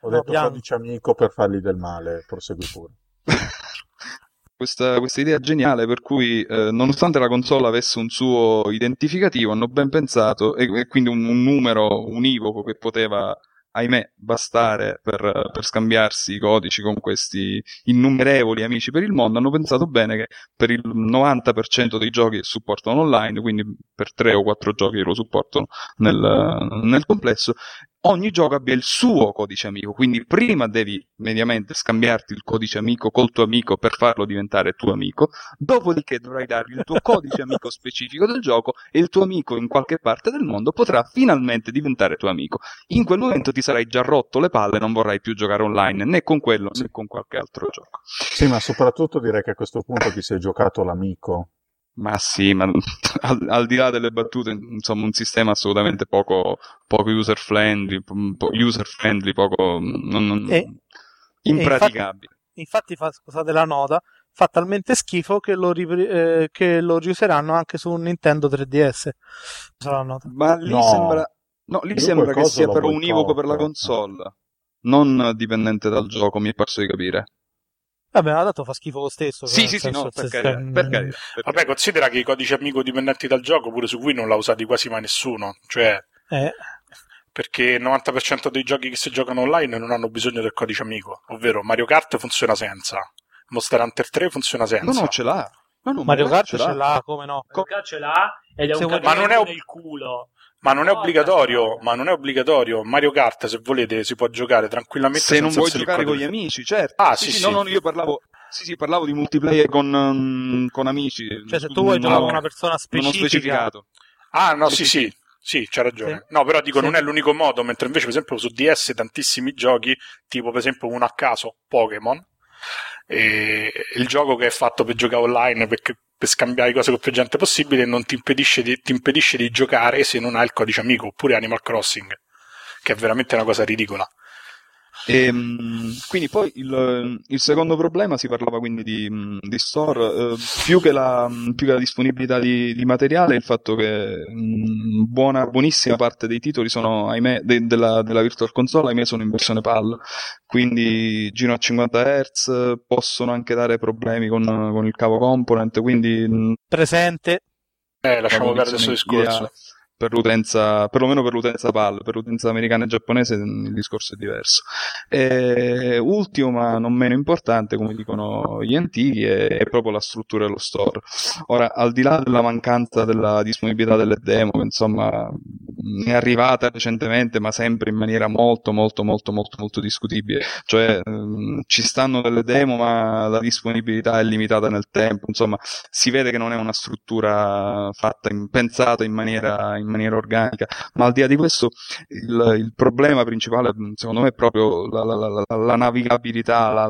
Ho no, detto codice amico per fargli del male, prosegui pure. questa, questa, idea geniale per cui eh, nonostante la console avesse un suo identificativo hanno ben pensato e, e quindi un, un, numero univoco che poteva ahimè, bastare per, per, scambiarsi i codici con questi innumerevoli amici per il mondo, hanno pensato bene che per il 90% dei giochi che supportano online, quindi per 3 o 4 giochi che lo supportano nel, nel complesso, ogni gioco abbia il suo codice amico, quindi prima devi mediamente scambiarti il codice amico col tuo amico per farlo diventare tuo amico, dopodiché dovrai dargli il tuo codice amico specifico del gioco e il tuo amico in qualche parte del mondo potrà finalmente diventare tuo amico. In quel momento ti sarai già rotto le palle, non vorrai più giocare online né con quello né con qualche altro gioco. Sì, ma soprattutto direi che a questo punto ti sei giocato l'amico Ma sì, ma al, al, di là delle battute, insomma, un sistema assolutamente poco, poco user friendly, po- user friendly, poco non, non, e, impraticabile. E infatti, infatti fa, scusate la nota, fa talmente schifo che lo, eh, che lo riuseranno anche su un Nintendo 3DS. Ma lì no. sembra, no, lì sembra che sia però univoco per la console, non dipendente dal gioco, mi è parso di capire. Vabbè, ma dato fa schifo lo stesso. Sì, sì, sì, no, per carità, per carità, per Vabbè, considera che i codici amico dipendenti dal gioco pure su Wii non l'ha usati quasi mai nessuno. Cioè, eh. perché il 90% dei giochi che si giocano online non hanno bisogno del codice amico. Ovvero Mario Kart funziona senza, Monster Hunter 3 funziona senza. No, no, ce l'ha. No, no, Mario Kart ce l'ha. ce l'ha, come no? Mario Kart ce l'ha ed è Se un vuoi- Ma non è ob- nel culo. Ma non è No, obbligatorio, ma non è obbligatorio. Mario Kart, se volete, si può giocare tranquillamente Se non senza vuoi giocare con gli amici, certo. Ah, sì, sì. No, no, io parlavo, sì, sì, parlavo di multiplayer con, um, con amici. Cioè, se tu vuoi Non giocare con una persona Non ho specifica, specificato. Ah, no, Sì, sì, sì, sì, sì, c'è ragione. Sì. No, però dico, Sì. non è l'unico modo, mentre invece, per esempio, su DS tantissimi giochi, tipo per esempio uno a caso, Pokémon, il gioco che è fatto per giocare online, perché per scambiare cose con più gente possibile, non ti impedisce di, ti impedisce di giocare se non hai il codice amico, oppure Animal Crossing, che è veramente una cosa ridicola. Ehm, quindi poi il, il secondo problema si parlava quindi di, di store, eh, più, che la, più che la disponibilità di, di materiale, il fatto che mh, buona, buonissima parte dei titoli sono, ahimè, de- della, della Virtual Console, ahimè, sono in versione PAL, quindi girano a 50 Hz, possono anche dare problemi con, con il cavo component, quindi mh, presente. Eh, lasciamo perdere questo discorso. ideale per l'utenza, perlomeno per l'utenza PAL, per l'utenza americana e giapponese il discorso è diverso. E, ultimo, ma non meno importante, come dicono gli antichi, è, è proprio la struttura dello store. Ora, al di là della mancanza della disponibilità delle demo, insomma è arrivata recentemente, ma sempre in maniera molto, molto, molto, molto, molto discutibile. Cioè, ehm, ci stanno delle demo, ma la disponibilità è limitata nel tempo. Insomma, si vede che non è una struttura fatta, in, pensata in maniera, in maniera organica. Ma al di là di questo, il, il problema principale, secondo me, è proprio la, la, la, la navigabilità,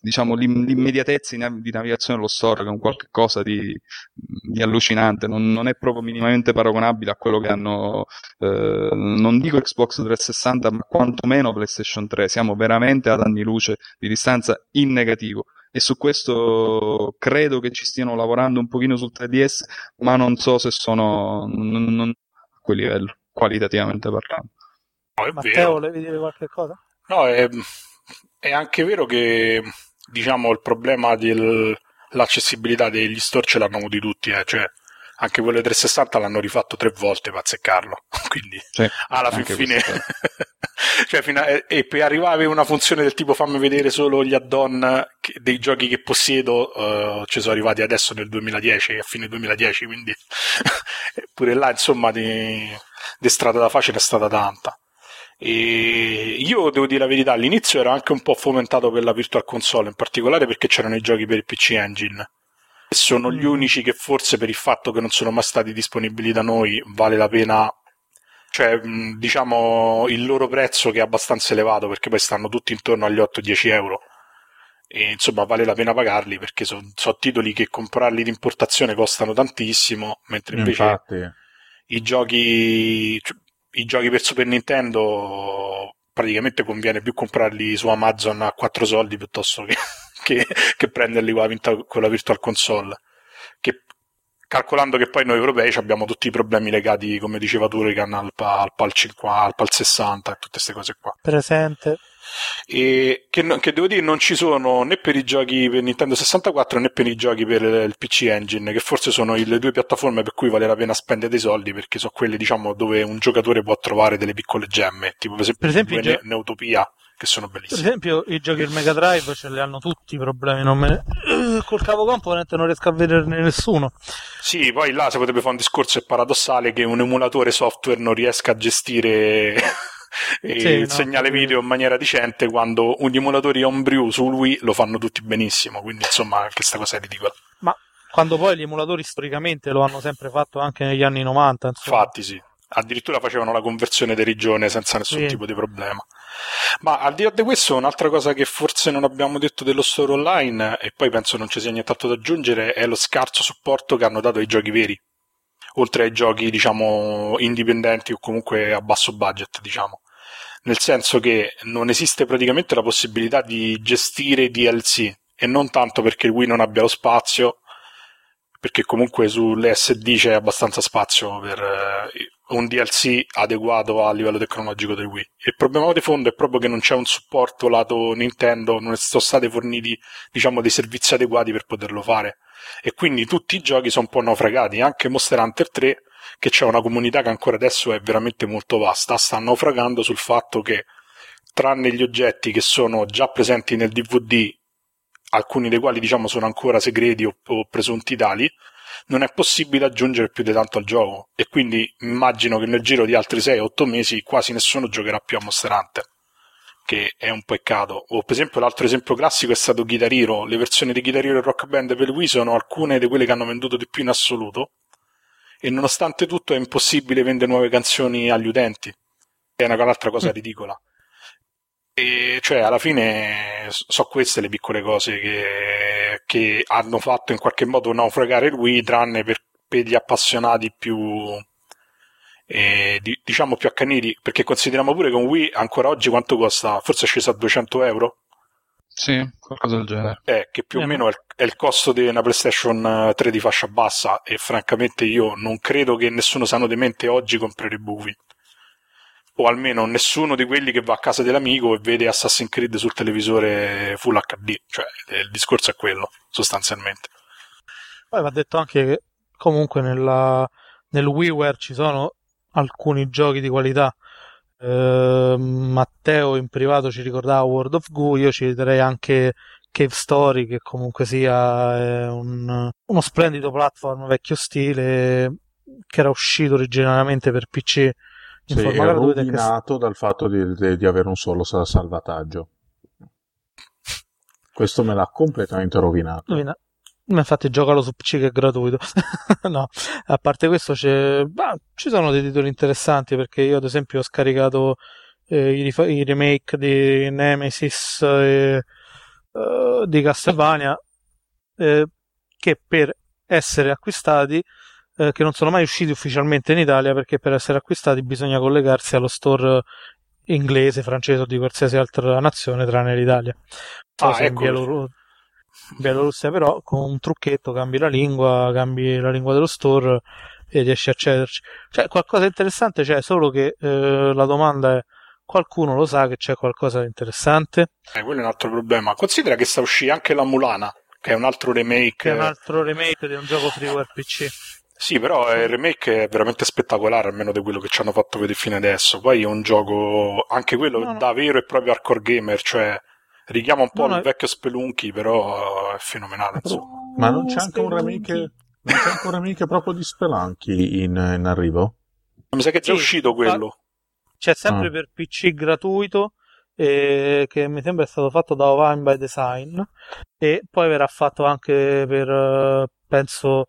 diciamo, l'im- l'immediatezza di nav- di navigazione dello store, che è un qualche cosa di, di allucinante. Non, non è proprio minimamente paragonabile a quello che hanno, eh, non dico Xbox 360, ma quantomeno PlayStation 3. Siamo veramente ad anni luce di distanza in negativo e su questo credo che ci stiano lavorando un pochino sul 3DS, ma non so se sono non, non- a quel livello, qualitativamente parlando. No, è Matteo, vero. volevi dire qualche cosa? No, è, è anche vero che diciamo il problema dell'accessibilità degli store ce l'hanno avuti tutti, eh, cioè anche quello 360 l'hanno rifatto tre volte per azzeccarlo, quindi Cioè, alla fin fine. cioè, a- e, per arrivare a una funzione del tipo fammi vedere solo gli add-on che- dei giochi che possiedo eh, ci sono arrivati adesso nel 2010 a fine 2010 quindi pure là insomma di, di strada da facile è stata tanta. E io devo dire la verità all'inizio ero anche un po' fomentato per la Virtual Console in particolare perché c'erano i giochi per il PC Engine sono gli Mm. unici che forse per il fatto che non sono mai stati disponibili da noi vale la pena cioè mh, diciamo il loro prezzo che è abbastanza elevato perché poi stanno tutti intorno agli 8-10 euro e insomma vale la pena pagarli perché sono titoli che comprarli di importazione costano tantissimo mentre invece Infatti, i giochi cioè, i giochi per Super Nintendo praticamente conviene più comprarli su Amazon a 4 soldi piuttosto che, che, che prenderli con la, vinta- con la Virtual Console. Che calcolando che poi noi europei abbiamo tutti i problemi legati come diceva tu Regan al, pa- al PAL 50 al PAL 60 e tutte queste cose qua. Presente. e che, che devo dire non ci sono né per i giochi per Nintendo 64 né per i giochi per il PC Engine che forse sono le due piattaforme per cui vale la pena spendere dei soldi perché sono quelle diciamo dove un giocatore può trovare delle piccole gemme tipo per esempio, Per esempio Neutopia che sono Per bellissime esempio, i giochi del Mega Drive ce li hanno tutti i problemi. Non me ne... Col cavo component non riesco a vederne nessuno. sì poi là si potrebbe fare un discorso paradossale che un emulatore software non riesca a gestire il Sì, no, segnale capito. video in maniera decente quando gli emulatori homebrew su Wii lo fanno tutti benissimo quindi insomma anche questa cosa è ridicola Ma quando poi gli emulatori storicamente lo hanno sempre fatto anche negli anni 90. Insomma. infatti sì addirittura facevano la conversione di regione senza nessun Sì. tipo di problema. Ma al di là di questo, un'altra cosa che forse non abbiamo detto dello store online, e poi penso non ci sia nient'altro da aggiungere, è lo scarso supporto che hanno dato ai giochi veri, oltre ai giochi, diciamo, indipendenti o comunque a basso budget, diciamo. Nel senso che non esiste praticamente la possibilità di gestire DLC, e non tanto perché Wii non abbia lo spazio, perché comunque sulle SD c'è abbastanza spazio per eh, un DLC adeguato a livello tecnologico del Wii. Il problema di fondo è proprio che non c'è un supporto lato Nintendo, non sono stati forniti diciamo dei servizi adeguati per poterlo fare. E quindi tutti i giochi sono un po' naufragati, anche Monster Hunter 3 che c'è una comunità che ancora adesso è veramente molto vasta, sta naufragando sul fatto che tranne gli oggetti che sono già presenti nel DVD alcuni dei quali diciamo sono ancora segreti o, o presunti tali, non è possibile aggiungere più di tanto al gioco. E quindi immagino che nel giro di altri 6-8 mesi quasi nessuno giocherà più a Monster Hunter che è un peccato. O per esempio l'altro esempio classico è stato Guitar Hero. Le versioni di Guitar Hero e Rock Band per Wii sono alcune di quelle che hanno venduto di più in assoluto. E nonostante tutto è impossibile vendere nuove canzoni agli utenti. È una, un'altra cosa ridicola e cioè, alla fine sono queste le piccole cose che, che, hanno fatto in qualche modo naufragare il Wii, tranne per, per gli appassionati più, eh, di, diciamo più accaniti, perché consideriamo pure che un Wii ancora oggi quanto costa? Forse è sceso a 200 euro? Sì, qualcosa del genere. Eh, che più o Eh, meno è il, è il costo di una PlayStation 3 di fascia bassa e francamente io non credo che nessuno sano di mente oggi comprerebbe un Wii o almeno nessuno di quelli che va a casa dell'amico e vede Assassin's Creed sul televisore Full HD, cioè il discorso è quello, sostanzialmente. Poi va detto anche che comunque nella, nel WiiWare ci sono alcuni giochi di qualità. Eh, Matteo in privato ci ricordava World of Goo, io ci direi anche Cave Story, che comunque sia è un- uno splendido platform vecchio stile che era uscito originariamente per PC Sì, è rovinato dal fatto di, di- di avere un solo sa- salvataggio. Questo me l'ha completamente rovinato. Rovina- Ma infatti giocalo su PC che è gratuito. no, a parte questo bah, ci sono dei titoli interessanti perché io ad esempio ho scaricato eh, i, rifa- i remake di Nemesis e eh, di Castlevania eh, che per essere acquistati eh, che non sono mai usciti ufficialmente in Italia perché per essere acquistati bisogna collegarsi allo store inglese, francese o di qualsiasi altra nazione tranne l'Italia. So Ah, ecco. Bielorussia Bielorussia però con un trucchetto cambi la lingua, cambi la lingua dello store e riesci a accederci. Cioè qualcosa di interessante c'è, solo che eh, la domanda è qualcuno lo sa che c'è qualcosa di interessante? Eh, quello è un altro problema. Considera che sta uscendo anche la Mulana, che è un altro remake. Che è un altro remake di un gioco freeware PC. Sì, però il remake è veramente spettacolare, almeno di quello che ci hanno fatto vedere fino adesso. Poi è un gioco, anche quello No, no. da vero e proprio hardcore gamer, cioè richiama un po' No, no, il vecchio Spelunky, però è fenomenale. Insomma. Ma non c'è anche un remake, non c'è anche un remake proprio di Spelunky in, in arrivo? Mi sa che è già Sì, uscito quello. C'è sempre Ah. per PC gratuito eh, che mi sembra è stato fatto da Ovine by Design e poi verrà fatto anche per eh, penso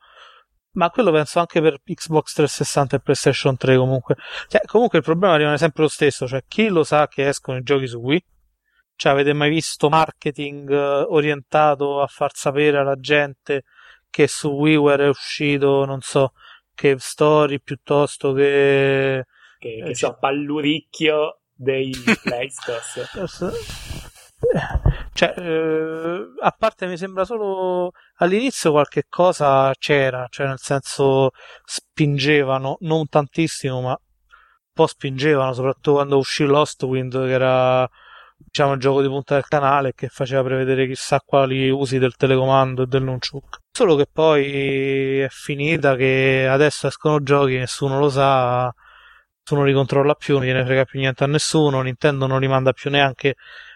ma quello penso anche per Xbox 360 e PlayStation 3 comunque cioè, comunque il problema rimane sempre lo stesso cioè chi lo sa che escono i giochi su Wii cioè avete mai visto marketing eh, orientato a far sapere alla gente che su WiiWare è uscito non so Cave Story piuttosto che Che, Eh, che sì. so, palluricchio dei Playstos. Cioè, eh, a parte mi sembra solo all'inizio qualche cosa c'era, cioè nel senso spingevano, non tantissimo, ma un po' spingevano, soprattutto quando uscì Lost Wind, che era diciamo il gioco di punta del canale che faceva prevedere chissà quali usi del telecomando e del nunchuk. Solo che poi è finita che adesso escono giochi, nessuno lo sa, nessuno li controlla più, non gliene frega più niente a nessuno, Nintendo non li manda più neanche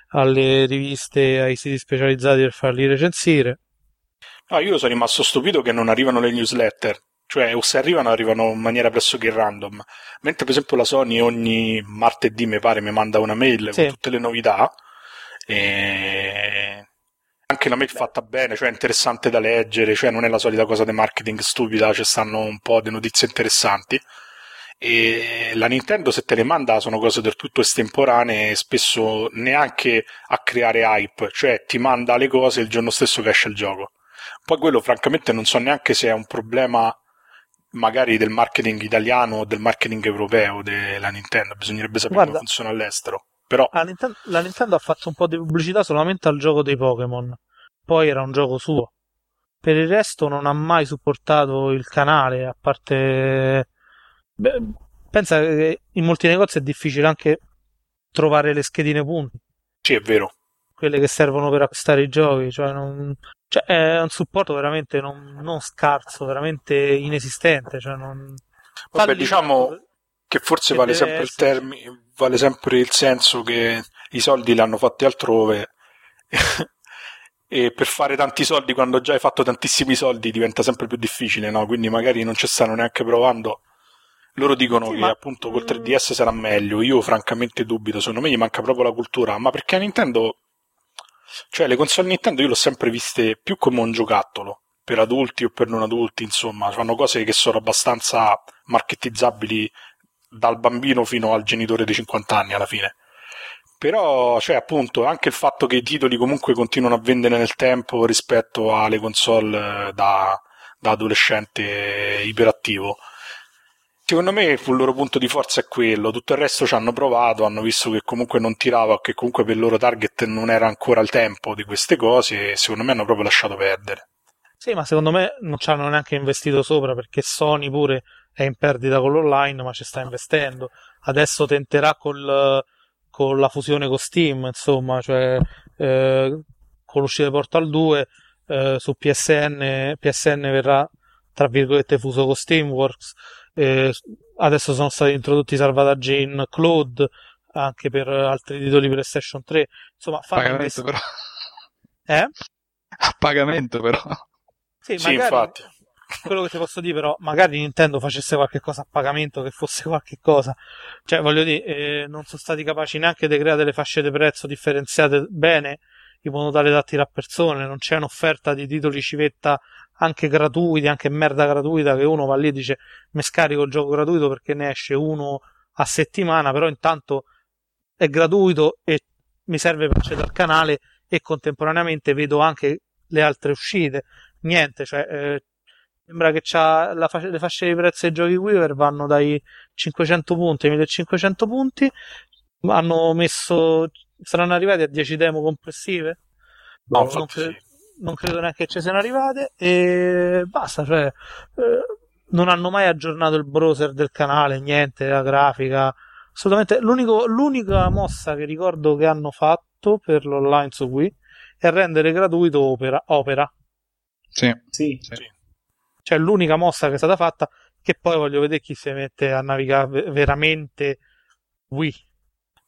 alle riviste, ai siti specializzati per farli recensire. No, io sono rimasto stupito che non arrivano le newsletter. Cioè, o se arrivano, arrivano in maniera pressoché random. Mentre, per esempio, la Sony ogni martedì, mi pare, mi manda una mail Sì. con tutte le novità. E anche la mail fatta bene, cioè interessante da leggere, cioè non è la solita cosa di marketing stupida, ci stanno un po' di notizie interessanti. E la Nintendo se te le manda sono cose del tutto estemporanee spesso neanche a creare hype cioè ti manda le cose il giorno stesso che esce il gioco. Poi quello francamente non so neanche se è un problema magari del marketing italiano o del marketing europeo della Nintendo. Bisognerebbe sapere Guarda, come funziona all'estero. Però la Nintendo, la Nintendo ha fatto un po' di pubblicità solamente al gioco dei Pokémon. Poi era un gioco suo. Per il resto non ha mai supportato il canale a parte Beh, pensa che in molti negozi è difficile anche trovare le schedine punti, sì è vero quelle che servono per acquistare i giochi, cioè, non, cioè è un supporto veramente non, non scarso, veramente inesistente. Cioè non... Vabbè, diciamo che forse vale sempre il termine, vale sempre il senso che i soldi li hanno fatti altrove e per fare tanti soldi quando già hai fatto tantissimi soldi diventa sempre più difficile, no? Quindi magari non ci stanno neanche provando. Loro dicono Sì, che ma- appunto col mm. 3DS sarà meglio. Io francamente dubito, secondo me gli manca proprio la cultura, ma perché a Nintendo cioè le console Nintendo io l'ho sempre viste più come un giocattolo per adulti o per non adulti, insomma, fanno cose che sono abbastanza marketizzabili dal bambino fino al genitore di 50 anni alla fine. Però, cioè, appunto, anche il fatto che i titoli comunque continuano a vendere nel tempo rispetto alle console da, da adolescente iperattivo. Secondo me il loro punto di forza è quello, tutto il resto ci hanno provato, hanno visto che comunque non tirava, che comunque per il loro target non era ancora il tempo di queste cose e secondo me hanno proprio lasciato perdere. Sì, ma secondo me non ci hanno neanche investito sopra perché Sony pure è in perdita con l'online, ma ci sta investendo. Adesso tenterà col, con la fusione con Steam, insomma, cioè eh, con l'uscita di Portal 2 eh, su PSN, PSN verrà tra virgolette fuso con Steamworks. Eh, adesso sono stati introdotti i salvataggi in cloud anche per altri titoli PlayStation 3. Insomma, fanno pagamento invest- però. Eh? A pagamento però. Sì, Sì, magari- infatti. quello che ti posso dire, però, magari Nintendo facesse qualche cosa a pagamento, che fosse qualche cosa. Cioè, voglio dire, eh, non sono stati capaci neanche di creare delle fasce di prezzo differenziate bene, in modo tale da attirare persone. Non c'è un'offerta di titoli civetta anche gratuiti, anche merda gratuita, che uno va lì e dice mi scarico il gioco gratuito perché ne esce uno a settimana, però intanto è gratuito e mi serve per accedere al canale e contemporaneamente vedo anche le altre uscite. Niente, cioè, eh, sembra che fascia- le fasce di prezzo dei giochi Weaver vanno dai 500 punti ai 1500 punti. Hanno messo, saranno arrivati a 10 demo complessive. No, non, infatti cre- sì. non credo neanche che ci siano arrivate e basta, cioè, eh, non hanno mai aggiornato il browser del canale, niente, la grafica. Assolutamente, l'unico- l'unica mossa che ricordo che hanno fatto per l'online su Wii è rendere gratuito Opera. Opera. Sì. Sì. Cioè, l'unica mossa che è stata fatta, che poi voglio vedere chi si mette a navigare ve- veramente Wii.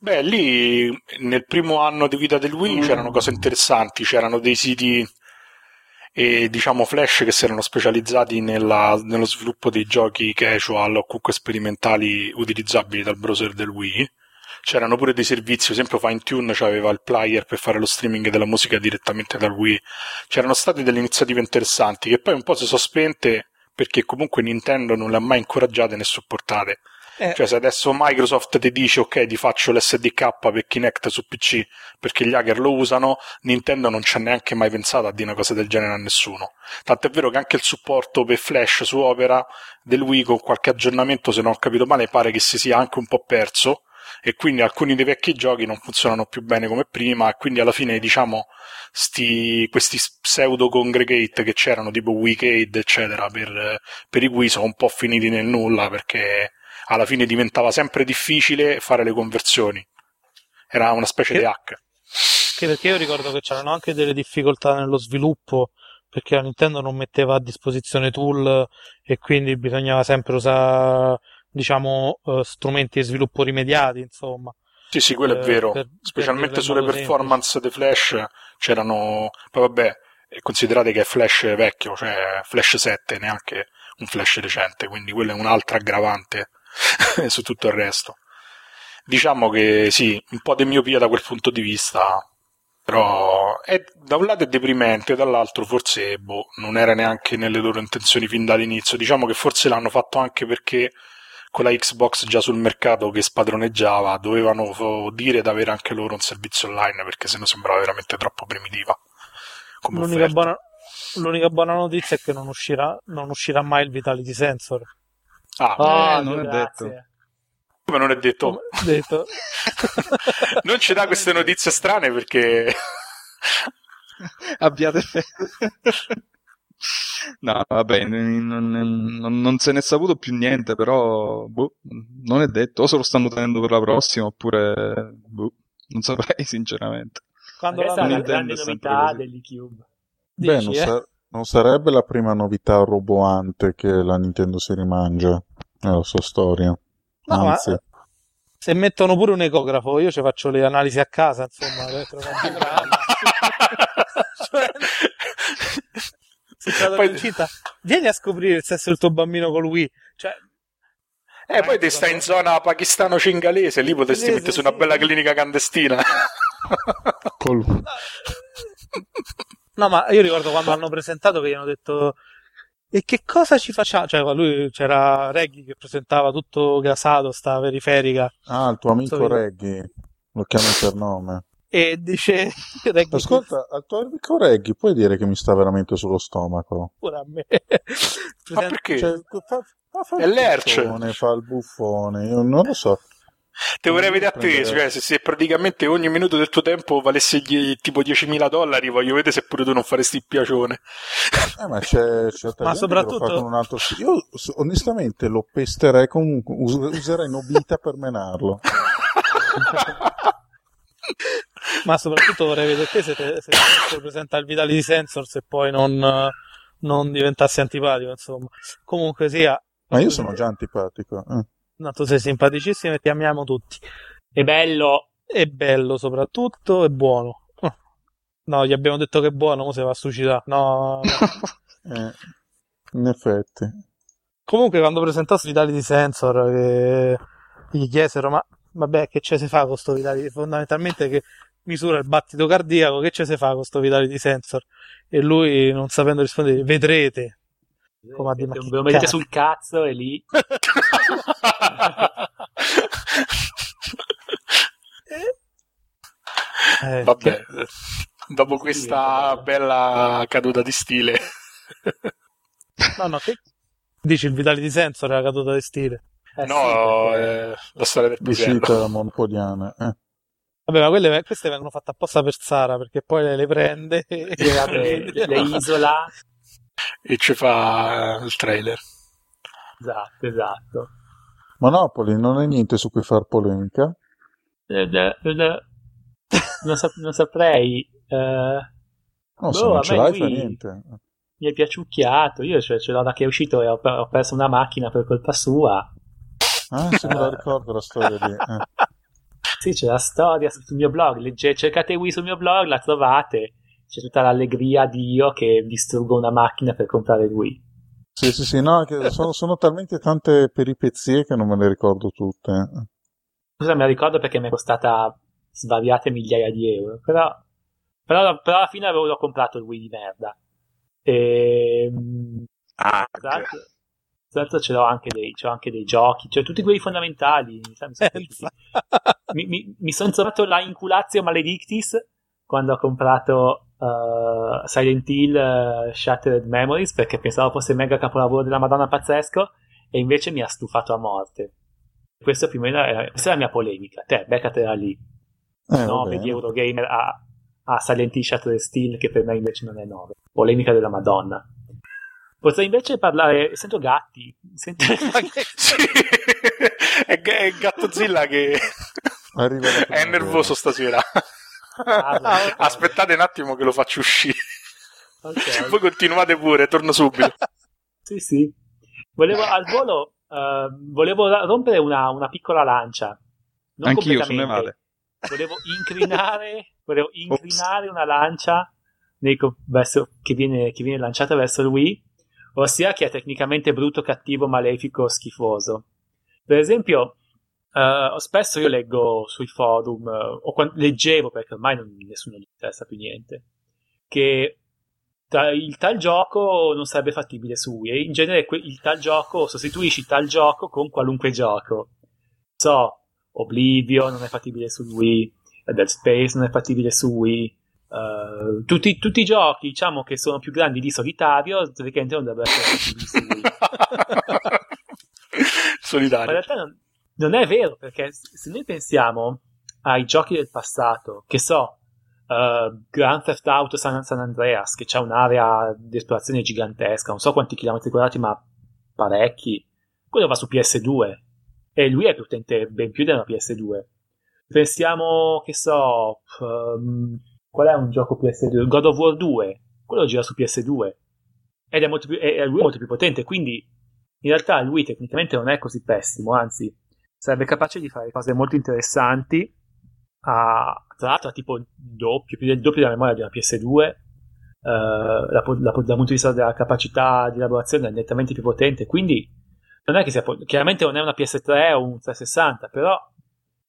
Beh, lì nel primo anno di vita del Wii c'erano cose interessanti, c'erano dei siti e diciamo flash che si erano specializzati nella- nello sviluppo dei giochi casual o comunque sperimentali utilizzabili dal browser del Wii. C'erano pure dei servizi, ad esempio FineTune aveva il player per fare lo streaming della musica direttamente dal Wii. C'erano state delle iniziative interessanti che poi un po' si sono spente perché comunque Nintendo non le ha mai incoraggiate né supportate. Eh, Cioè, se adesso Microsoft ti dice ok, ti faccio l'SDK per Kinect su PC perché gli hacker lo usano, Nintendo non ci ha neanche mai pensato a dire una cosa del genere a nessuno. Tant'è vero che anche il supporto per Flash su Opera del Wii con qualche aggiornamento, se non ho capito male, pare che si sia anche un po' perso e quindi alcuni dei vecchi giochi non funzionano più bene come prima e quindi alla fine diciamo sti, questi pseudo congregate che c'erano tipo Wicked eccetera per, per i Wii sono un po' finiti nel nulla perché alla fine diventava sempre difficile fare le conversioni. Era una specie Che- di hack. Anche perché io ricordo che c'erano anche delle difficoltà nello sviluppo perché la Nintendo non metteva a disposizione tool e quindi bisognava sempre usare diciamo eh, strumenti di sviluppo rimediati insomma Sì, sì, quello è Eh, vero. per- Specialmente per sulle performance dei Flash c'erano. Poi vabbè, eh, considerate che è Flash vecchio, cioè Flash 7, neanche un Flash recente, quindi quello è un'altra aggravante su tutto il resto. Diciamo che sì, un po' di miopia da quel punto di vista, però è, da un lato è deprimente, dall'altro forse boh, non era neanche nelle loro intenzioni fin dall'inizio. Diciamo che forse l'hanno fatto anche perché con la Xbox già sul mercato che spadroneggiava, dovevano dire di avere anche loro un servizio online perché sennò sembrava veramente troppo primitiva. L'unica buona, l'unica buona, notizia è che non uscirà, non uscirà mai il Vitality Sensor. Ah, oh, non è detto. Come non è detto? detto. non ci dà queste notizie strane perché abbiate fede. no, vabbè, non, non, non, se ne è saputo più niente, però boh, non è detto. O se lo stanno tenendo per la prossima, oppure boh, non saprei sinceramente. Quando la grande novità dell'eCube. Beh, Dici, non, eh? sa- non, sarebbe la prima novità roboante che la Nintendo si rimangia nella sua storia. No, Anzi. se mettono pure un ecografo, io ci faccio le analisi a casa, insomma, cioè, poi... incinta, vieni a scoprire il sesso del tuo bambino col Wii. Cioè, eh, poi ti stai in zona pakistano-cingalese, lì potresti Cingalese, mettere su una bella clinica clandestina. Col... No, ma io ricordo quando hanno presentato che gli hanno detto e che cosa ci facciamo? Cioè, lui c'era Reggie che presentava tutto gasato, sta periferica. Ah, il tuo amico Reggie, lo chiamo per nome. E dice Reggie, Ascolta, al tuo amico Reggie puoi dire che mi sta veramente sullo stomaco? Pure a me. ma perché? Cioè, fa, fa, fa è l'erce. Fa il buffone, io non lo so. Te vorrei vedere a te, cioè, se, se, praticamente ogni minuto del tuo tempo valesse gli, tipo 10.000 dollari, voglio vedere se pure tu non faresti il piacione. Eh, ma c'è, c'è ma soprattutto un altro... Io onestamente lo pesterei comunque, userei Nobita per menarlo. ma soprattutto vorrei vedere te se, te, se, se presenta il Vitality Sensor se poi non, non diventassi antipatico, insomma. Comunque sia... Ma io sono già antipatico. Eh. No, tu sei simpaticissimo e ti amiamo tutti. È bello. È bello soprattutto, è buono. No, gli abbiamo detto che è buono, ora si va a suicidare. No, no. eh, in effetti. Comunque, quando presentasse Vitality Sensor, che gli chiesero, ma vabbè, che ce si fa con questo Vitality? Fondamentalmente che misura il battito cardiaco, che ce si fa con questo Vitality Sensor? E lui, non sapendo rispondere, vedrete. Come a dire, ma lo mettete sul cazzo e lì eh, Vabbè, che... dopo questa bella caduta di stile. no, no, che... Dici il Vitality Sensor è la caduta di stile. Eh, no, sì, eh, la storia del L'uscita della Montpodiana. Eh. Vabbè, ma quelle, queste vengono fatte apposta per Sara perché poi le, le prende e le, le isola e ci fa il trailer. Esatto, esatto. Monopoli non è niente su cui far polemica. Eh, eh, eh, non, sap- non, saprei. Eh, no, se boh, non ce l'hai fa niente. Mi è piaciucchiato. Io cioè, ce l'ho da che è uscito e ho, ho, perso una macchina per colpa sua. Ah, se me la ricordo la storia di... Eh. Sì, c'è la storia sul mio blog. Legge, cercate Wii sul mio blog, la trovate. C'è tutta l'allegria di io che distruggo una macchina per comprare Wii. Sì, sì, sì, no, sono, sono, talmente tante peripezie che non me le ricordo tutte. Cosa me la ricordo perché mi è costata svariate migliaia di euro, però, però, però alla fine avevo comprato il Wii di merda. E, ehm, ah, tra, l'altro, tra l'altro ce l'ho anche dei, c'ho anche dei giochi, cioè tutti quelli fondamentali. Mi, mi, mi sono trovato la Inculazio Maledictis quando ho comprato uh, Silent Hill uh, Shattered Memories perché pensavo fosse mega capolavoro della Madonna pazzesco e invece mi ha stufato a morte. Questo più o meno è, questa è la mia polemica. Te, beccatela lì. Eh, 9 di Eurogamer a, a Silent Hill Shattered Steel che per me invece non è 9. Polemica della Madonna. Potrei invece parlare. Sento gatti. Sento... sì. è, è Gattozilla che è nervoso stasera. Ah, Aspettate un attimo che lo faccio uscire. Okay. Voi continuate pure, torno subito. sì, sì. Volevo al volo, uh, volevo rompere una, una piccola lancia. Non Anch'io, su me vale. Volevo incrinare, volevo incrinare una lancia nei, verso, che, viene, che viene lanciata verso Wii, ossia che è tecnicamente brutto, cattivo, malefico, schifoso. Per esempio, Uh, spesso io leggo sui forum, uh, o quando, leggevo perché ormai non, nessuno gli interessa più niente, che il tal gioco non sarebbe fattibile su Wii. E in genere il tal gioco sostituisci tal gioco con qualunque gioco. So, Oblivion non è fattibile su Wii, Dead Space non è fattibile su Wii. Uh, tutti, tutti, i giochi, diciamo, che sono più grandi di solitario, teoricamente non dovrebbero essere fattibili su Wii. Solitario. Ma in realtà non, non è vero, perché se noi pensiamo ai giochi del passato, che so, uh, Grand Theft Auto San, San Andreas, che c'ha un'area di esplorazione gigantesca, non so quanti chilometri quadrati, ma parecchi, quello va su PS2 e lui è potente ben più della PS2. Pensiamo, che so, um, qual è un gioco PS2? God of War 2, quello gira su PS2 ed è molto più, è, è molto più potente, quindi in realtà lui tecnicamente non è così pessimo, anzi sarebbe capace di fare cose molto interessanti a, tra l'altro ha tipo doppio, più del doppio della memoria di una PS2 Uh, eh, da, da, dal punto di vista della capacità di elaborazione è nettamente più potente. Quindi non è che sia chiaramente non è una PS3 o un 360 però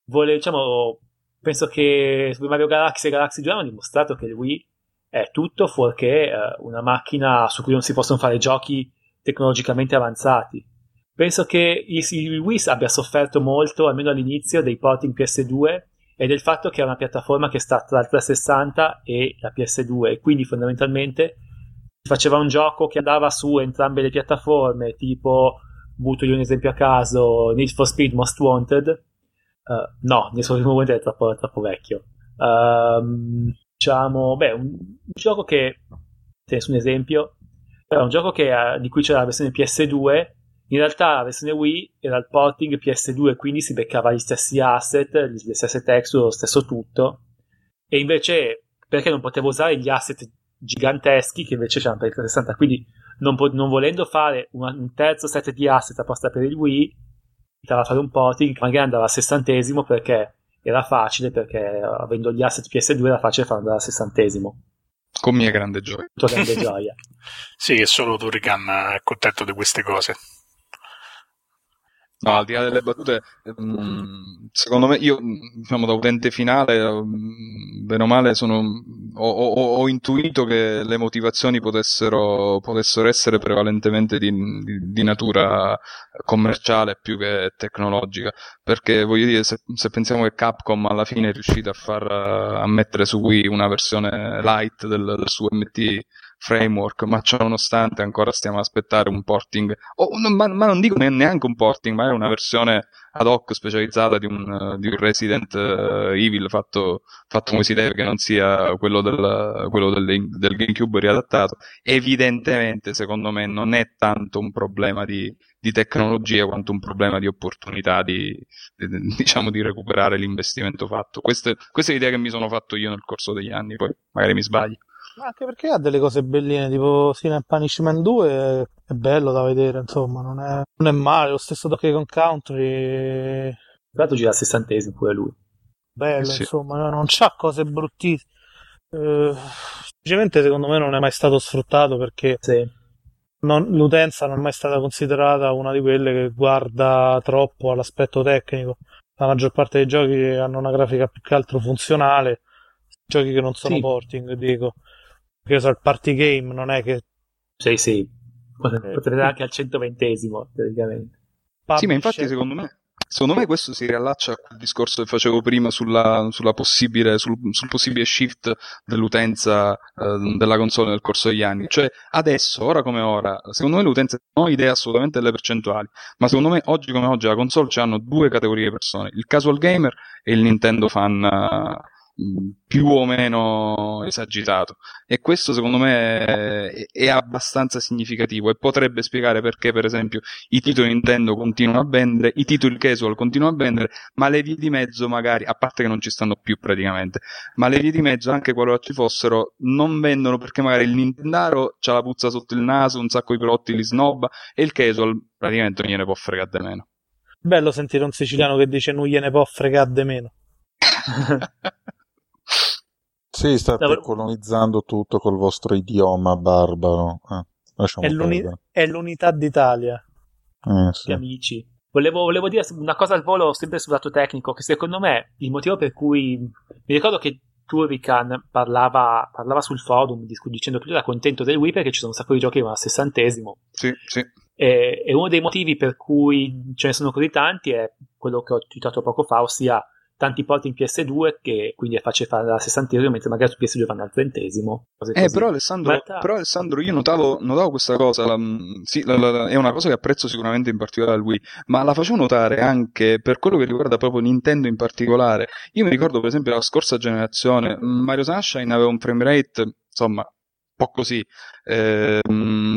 vuole diciamo penso che Super Mario Galaxy e Galaxy 2 hanno dimostrato che lui è tutto fuorché uh, una macchina su cui non si possono fare giochi tecnologicamente avanzati penso che il, Wii abbia sofferto molto almeno all'inizio dei porting PS2 e del fatto che è una piattaforma che sta tra il 360 e la PS2 e quindi fondamentalmente faceva un gioco che andava su entrambe le piattaforme tipo butto io un esempio a caso Need for Speed Most Wanted. Uh, no, Need for Speed è troppo, troppo vecchio. Uh, diciamo, beh, un, un gioco che te un esempio è un gioco che, uh, di cui c'era la versione PS2 in realtà la versione Wii era il porting PS2, quindi si beccava gli stessi asset, le stesse texture, lo stesso tutto. E invece, perché non potevo usare gli asset giganteschi che invece c'erano per il 360? Quindi, non, po- non volendo fare una, un terzo set di asset apposta per il Wii, stava a fare un porting che magari andava a sessantesimo perché era facile, perché avendo gli asset PS2 era facile farlo andare a sessantesimo. Con mia grande gioia. Tua grande gioia. sì, che solo Turrican è contento di queste cose. No, al di là delle battute, ehm, secondo me, io, diciamo, da utente finale, ehm, bene o male, sono, ho, ho, ho, intuito che le motivazioni potessero, potessero essere prevalentemente di, di, di, natura commerciale più che tecnologica. Perché, voglio dire, se, se, pensiamo che Capcom alla fine è riuscita a far, a mettere su Wii una versione light del, del suo MT framework, ma ciò nonostante ancora stiamo ad aspettare un porting, oh, ma, ma, non dico neanche un porting, ma è una versione ad hoc specializzata di un, di un Resident uh, Evil fatto, fatto, come si deve, che non sia quello, del, quello del, del, GameCube riadattato. Evidentemente, secondo me, non è tanto un problema di, di tecnologia quanto un problema di opportunità di, di, diciamo, di recuperare l'investimento fatto. Queste, questa è l'idea che mi sono fatto io nel corso degli anni, poi magari mi sbaglio. Anche perché ha delle cose belline, tipo Sin and Punishment 2 è bello da vedere, insomma, non è, non è male. Lo stesso Donkey Kong Country. Tra l'altro gira a sessantesimo pure lui. Bello, sì. insomma, non c'ha cose bruttissime. Eh, semplicemente secondo me non è mai stato sfruttato perché sì. non, l'utenza non è mai stata considerata una di quelle che guarda troppo all'aspetto tecnico. La maggior parte dei giochi hanno una grafica più che altro funzionale, giochi che non sono sì. porting, dico. Perché so, il party game non è che... Sì, sì. Potrete eh, anche al 120esimo, teoricamente. Sì, ma infatti secondo me, secondo me questo si riallaccia al discorso che facevo prima sulla, sulla possibile, sul, sul, possibile shift dell'utenza eh, della console nel corso degli anni. Cioè, adesso, ora come ora, secondo me l'utenza non ho idea assolutamente delle percentuali, ma secondo me oggi come oggi la console hanno due categorie di persone, il casual gamer e il Nintendo fan più o meno esagitato. E questo secondo me è, è, abbastanza significativo e potrebbe spiegare perché per esempio i titoli Nintendo continuano a vendere i titoli casual continuano a vendere ma le vie di mezzo magari a parte che non ci stanno più praticamente ma le vie di mezzo anche qualora ci fossero non vendono perché magari il Nintendaro c'ha la puzza sotto il naso un sacco di prodotti li snobba e il casual praticamente non gliene può fregare di meno. Bello sentire un siciliano che dice non gliene può fregare di meno Sì, state Davvero... colonizzando tutto col vostro idioma barbaro. Eh, è, l'uni... è, l'unità d'Italia. Eh, sì. amici. Volevo, volevo, dire una cosa al volo, sempre sul lato tecnico, che secondo me il motivo per cui mi ricordo che Turrican parlava, parlava sul forum dicendo che lui era contento del Wii perché ci sono un sacco di giochi che vanno al sessantesimo. Sì, sì. E, e, uno dei motivi per cui ce ne sono così tanti è quello che ho citato poco fa, ossia tanti porti in PS2 che quindi è facile fare al sessantesimo mentre magari su PS2 fanno al trentesimo eh però Alessandro, realtà... però Alessandro, io notavo, notavo questa cosa la, sì, la, la, è una cosa che apprezzo sicuramente in particolare al Wii ma la facevo notare anche per quello che riguarda proprio Nintendo in particolare. Io mi ricordo per esempio la scorsa generazione Mario Sunshine aveva un frame rate insomma po' così. Eh,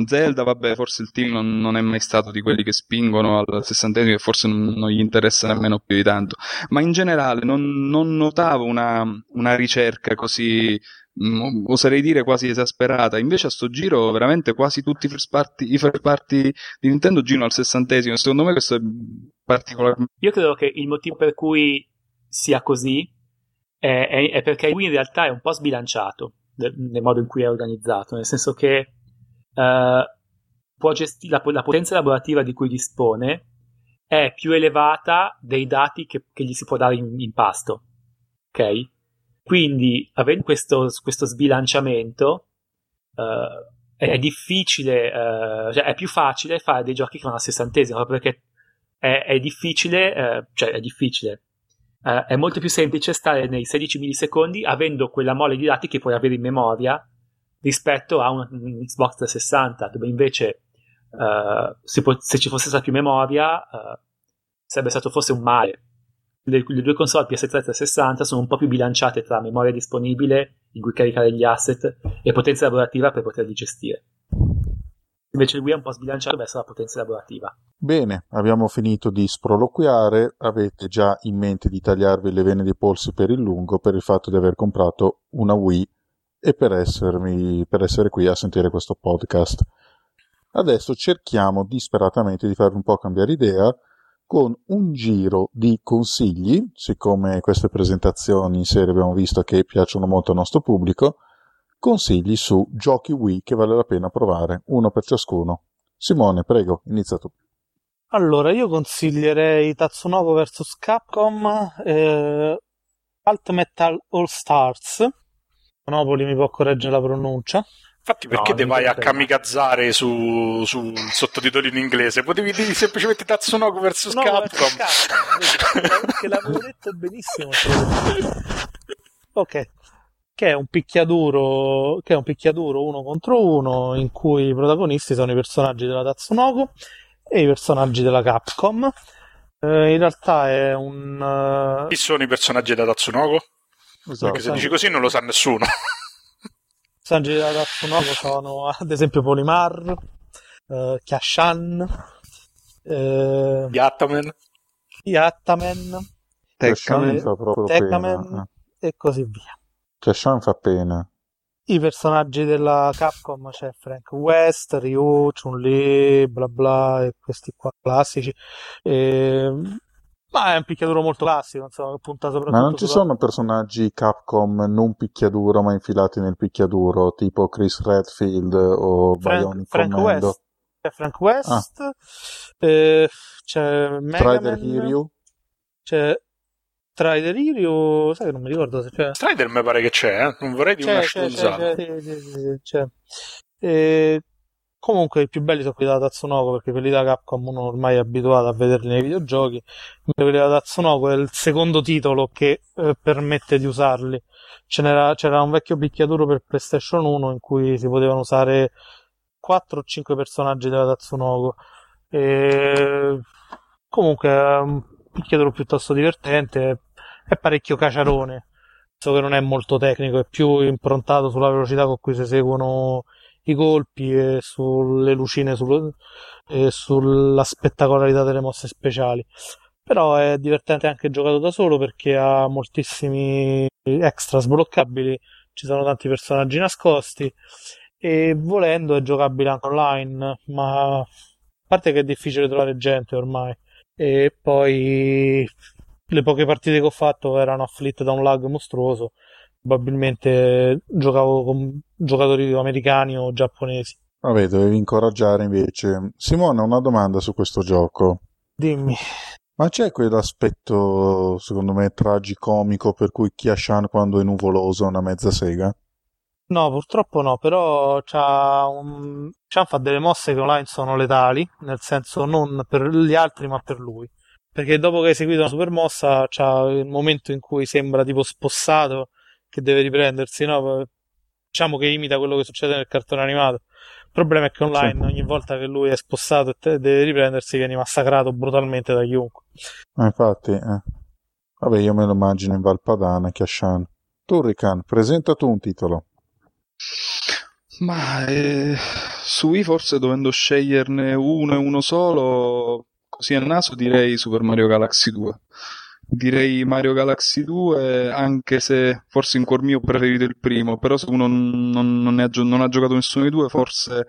Zelda, vabbè, forse il team non, non, è mai stato di quelli che spingono al sessantesimo e forse non, non, gli interessa nemmeno più di tanto. Ma in generale non, non notavo una, una, ricerca così, mh, oserei dire quasi esasperata. Invece a sto giro veramente quasi tutti i first party, i first party di Nintendo girano al sessantesimo. Secondo me questo è particolarmente... Io credo che il motivo per cui sia così è, perché Wii in realtà è un po' sbilanciato nel modo in cui è organizzato, nel senso che uh, gesti- la, la, potenza lavorativa di cui dispone è più elevata dei dati che, che gli si può dare in, in pasto. Ok? Quindi, avendo questo, questo sbilanciamento, uh, è difficile, uh, cioè è più facile fare dei giochi che vanno al sessantesimo, perché è, è difficile, cioè è difficile, Uh, è molto più semplice stare nei 16 millisecondi avendo quella mole di dati che puoi avere in memoria rispetto a un, un Xbox 360 dove invece uh, se, po- se, ci fosse stata più memoria uh, sarebbe stato forse un male. Le, le, due console PS3 e 360 sono un po' più bilanciate tra memoria disponibile in cui caricare gli asset e potenza lavorativa per poterli gestire Invece Wii è un po' sbilanciato verso la potenza lavorativa. Bene, abbiamo finito di sproloquiare. Avete già in mente di tagliarvi le vene dei polsi per il lungo per il fatto di aver comprato una Wii e per, essermi, per essere qui a sentire questo podcast. Adesso cerchiamo disperatamente di farvi un po' cambiare idea con un giro di consigli, siccome queste presentazioni in serie abbiamo visto che piacciono molto al nostro pubblico, consigli su giochi Wii che vale la pena provare, uno per ciascuno. Simone, prego, inizia tu. Allora, io consiglierei Tatsunoko vs Capcom, eh, Alt Metal All Stars. Monopoli mi può correggere la pronuncia. Infatti, perché no, te vai a kamikazzare su, su sottotitoli in inglese? Potevi dire semplicemente Tatsunoko vs no, Capcom. Capcom perché l'avevo detto benissimo. ok, che è un picchiaduro, che è un picchiaduro uno contro uno in cui i protagonisti sono i personaggi della Tatsunoko e i personaggi della Capcom. Eh, in realtà è un. Uh... Chi sono i personaggi della Tatsunoko? Esatto. Perché se dici così non lo sa nessuno. I personaggi della Tatsunoko sono ad esempio Polimar, uh, Kyashan, uh, Yattaman, Yattaman, Tekkaman e così via. Cioè, Sean fa pena. I personaggi della Capcom c'è Frank West, Ryu, Chun-Li, bla bla, e questi qua classici. E... Ma è un picchiaduro molto classico, insomma, punta soprattutto. Ma non ci sulla... sono personaggi Capcom non picchiaduro ma infilati nel picchiaduro, tipo Chris Redfield o Frank, Bionic Frank Commando? West. C'è Frank West, ah. eh, c'è Megaman, Hiryu. C'è Strider Irio, sai che non mi ricordo se c'è. Strider mi pare che c'è, eh? non vorrei dire una stronzata. C'è, c'è, c'è, c'è. E... Comunque i più belli sono quelli della Tatsunoko perché quelli da Capcom uno ormai è abituato a vederli nei videogiochi, mentre quelli da Tatsunoko è il secondo titolo che eh, permette di usarli. C'era, c'era un vecchio picchiaduro per PlayStation 1 in cui si potevano usare 4 o 5 personaggi della Tatsunoko. E... Comunque un picchiaduro piuttosto divertente, è parecchio caciarone. So che non è molto tecnico, è più improntato sulla velocità con cui si seguono i colpi e sulle lucine sul, e sulla spettacolarità delle mosse speciali. Però è divertente anche giocato da solo perché ha moltissimi extra sbloccabili, ci sono tanti personaggi nascosti e volendo è giocabile anche online, ma a parte che è difficile trovare gente ormai e poi le poche partite che ho fatto erano afflitte da un lag mostruoso. Probabilmente giocavo con giocatori americani o giapponesi. Vabbè, dovevi incoraggiare invece. Simone, una domanda su questo gioco. Dimmi. Ma c'è quell'aspetto, secondo me, tragicomico per cui Kiashan quando è nuvoloso è una mezza sega? No, purtroppo no, però c'ha un... Chan fa delle mosse che online sono letali, nel senso non per gli altri ma per lui. Perché dopo che ha eseguito una super mossa c'ha il momento in cui sembra tipo spossato che deve riprendersi, no? Diciamo che imita quello che succede nel cartone animato. Il problema è che online Sì. ogni volta che lui è spossato e te- deve riprendersi viene massacrato brutalmente da chiunque. Ma infatti, eh. Vabbè, io me lo immagino in Valpadana, Kiashan. Turrican, presenta tu un titolo. Ma eh, su Wii forse dovendo sceglierne uno e uno solo, così a naso direi Super Mario Galaxy 2. Direi Mario Galaxy 2, anche se forse in cuor mio ho preferito il primo, però se uno non, non- non ha, non ha giocato nessuno dei due, forse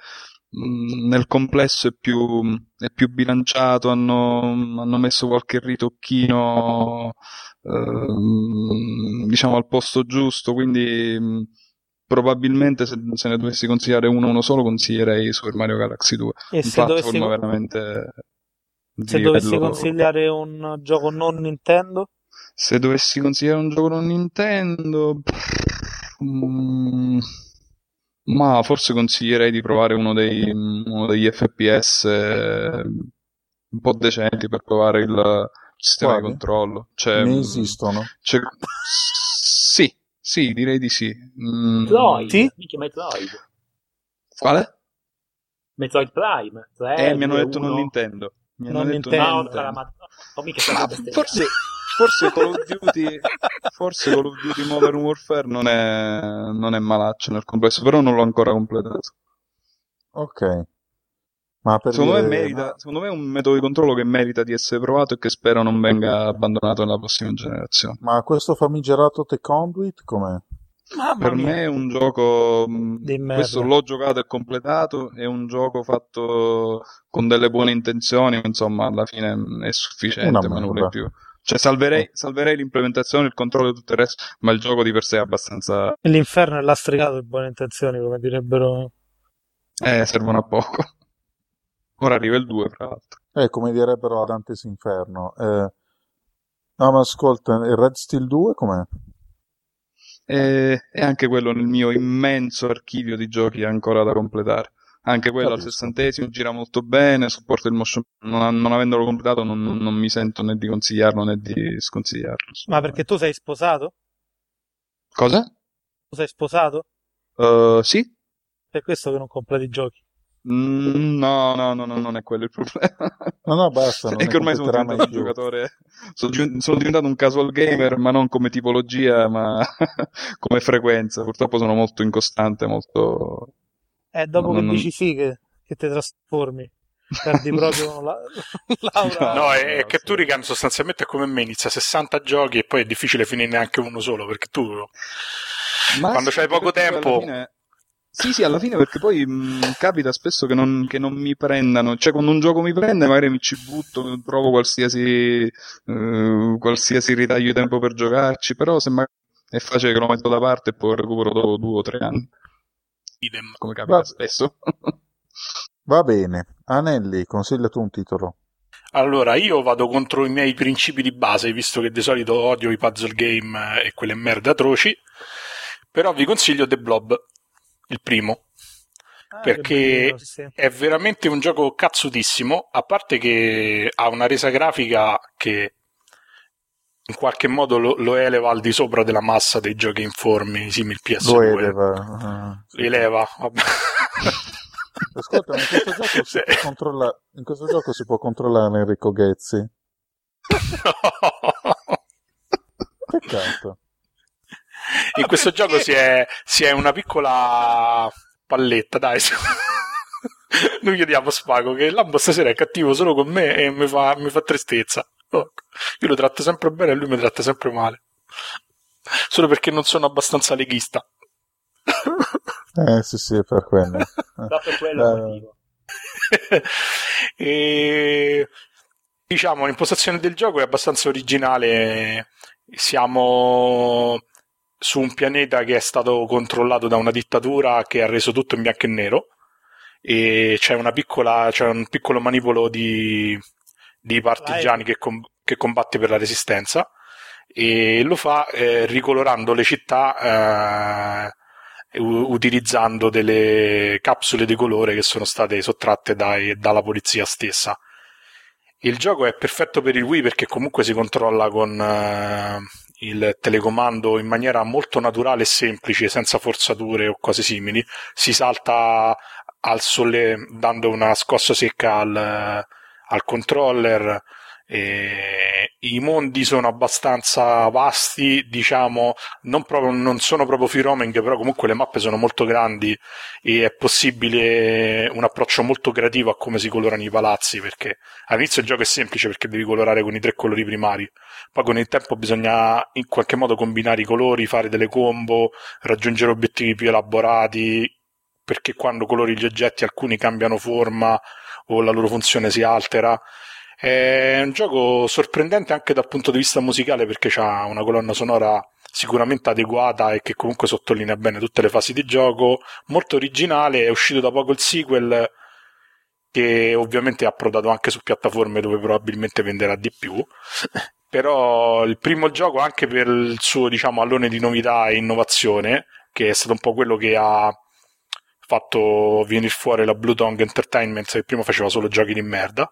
nel complesso è più, è più bilanciato, hanno, hanno messo qualche ritocchino ehm, diciamo al posto giusto, quindi probabilmente se, se ne dovessi consigliare uno uno solo consiglierei Super Mario Galaxy 2 E un se dovessi, platform veramente se dovessi consigliare un gioco non Nintendo, se dovessi consigliare un gioco non Nintendo mm, ma forse consiglierei di provare uno, dei, uno degli FPS eh, un po' decenti per provare il sistema Quali? di controllo cioè, ne mm, esistono? cioè, sì sì direi di sì Mm, Metroid, Sì? minchia Metroid. quale? Metroid Prime. 3, Eh, mi hanno 2, detto non 1. Nintendo. Mi hanno Non detto Nintendo. No, sarà Nintendo. ma... Oh, mica forse, forse Call of Duty, forse Call of Duty Modern Warfare non è, non è malaccio nel complesso, però non l'ho ancora completato. Ok. Ma per Secondo me, dire- merita, secondo me è un metodo di controllo che merita di essere provato e che spero non venga abbandonato nella prossima generazione. Ma questo famigerato The Conduit com'è? Mamma Per mia. me è un gioco, merda. questo l'ho giocato e completato, è un gioco fatto con delle buone intenzioni, ma insomma alla fine mh, è sufficiente, ma è più. Cioè salverei, salverei l'implementazione, il controllo e tutto il resto, ma il gioco di per sé è abbastanza... L'inferno è lastricato di buone intenzioni, come direbbero. Eh, servono a poco. Ora arriva il 2, fra l'altro. Eh, come direbbero a Dante's Inferno. Eh, no, ma ascolta, il Red Steel 2 com'è? E, e anche quello nel mio immenso archivio di giochi ancora da completare. Anche quello al Capisco. sessantesimo gira molto bene, supporta il motion, non, non avendolo completato non, non mi sento né di consigliarlo né di sconsigliarlo. Ma perché tu sei sposato? Cosa? Tu sei sposato? Uh, sì? Per questo che non completi i giochi. Mm, no, no, no, no, non è quello il problema. No, no, basta, non è che ormai sono diventato un più. giocatore. Sono, sono diventato un casual gamer, ma non come tipologia, ma come frequenza. Purtroppo sono molto incostante, molto. Eh, dopo No, che non- dici sì che, che ti trasformi, perdi proprio la, l'aura. No, no, è, è. Turrican sostanzialmente è come me, inizia 60 giochi e poi è difficile finire neanche uno solo, perché tu Ma quando sì, c'hai poco tempo... alla fine- Sì, sì, alla fine perché poi mh, capita spesso che non, che non mi prendano, cioè quando un gioco mi prende magari mi ci butto, trovo qualsiasi, eh, qualsiasi ritaglio di tempo per giocarci, però se magari è facile che lo metto da parte e poi recupero dopo due o tre anni, idem. come capita Va- spesso. Va bene. Anelli, consiglia tu un titolo. Allora, io vado contro i miei principi di base, visto che di solito odio i puzzle game e quelle merde atroci, però vi consiglio The Blob, il primo. Ah, perché- bello, sì. È veramente un gioco cazzutissimo, a parte che ha una resa grafica che in qualche modo lo, lo eleva al di sopra della massa dei giochi informi simili PS2. Lo eleva. Lo eleva, vabbè. Ascolta, ma in questo gioco si Sì. può controllare, in questo gioco si può controllare Enrico Ghezzi. Peccato. In questo gioco si è, si è una piccola palletta, dai. Noi chiediamo a Spago che Lambo stasera è cattivo solo con me e mi fa, mi fa tristezza. Oh, Io lo tratto sempre bene e lui mi tratta sempre male. Solo perché non sono abbastanza leghista. Eh, sì, sì, è per quello. Proprio quello Eh, e diciamo l'impostazione del gioco è abbastanza originale siamo su un pianeta che è stato controllato da una dittatura che ha reso tutto in bianco e nero e c'è una piccola c'è un piccolo manipolo di, di partigiani che, com- che combatte per la resistenza e lo fa eh, ricolorando le città eh, utilizzando delle capsule di colore che sono state sottratte dai, dalla polizia stessa. Il gioco è perfetto per il Wii perché comunque si controlla con eh, il telecomando in maniera molto naturale e semplice, senza forzature o cose simili. Si salta al sole dando una scossa secca al, al controller e I mondi sono abbastanza vasti, diciamo, non, proprio, non sono proprio free roaming, però comunque le mappe sono molto grandi e è possibile un approccio molto creativo a come si colorano i palazzi, perché all'inizio il gioco è semplice perché devi colorare con i tre colori primari, poi con il tempo bisogna in qualche modo combinare i colori, fare delle combo, raggiungere obiettivi più elaborati, perché quando colori gli oggetti alcuni cambiano forma o la loro funzione si altera è un gioco sorprendente anche dal punto di vista musicale perché ha una colonna sonora sicuramente adeguata e che comunque sottolinea bene tutte le fasi di gioco, molto originale, è uscito da poco il sequel che ovviamente è approdato anche su piattaforme dove probabilmente venderà di più. Però il primo gioco, anche per il suo diciamo, allone di novità e innovazione, che è stato un po' quello che ha fatto venire fuori la Blue Tongue Entertainment, che prima faceva solo giochi di merda,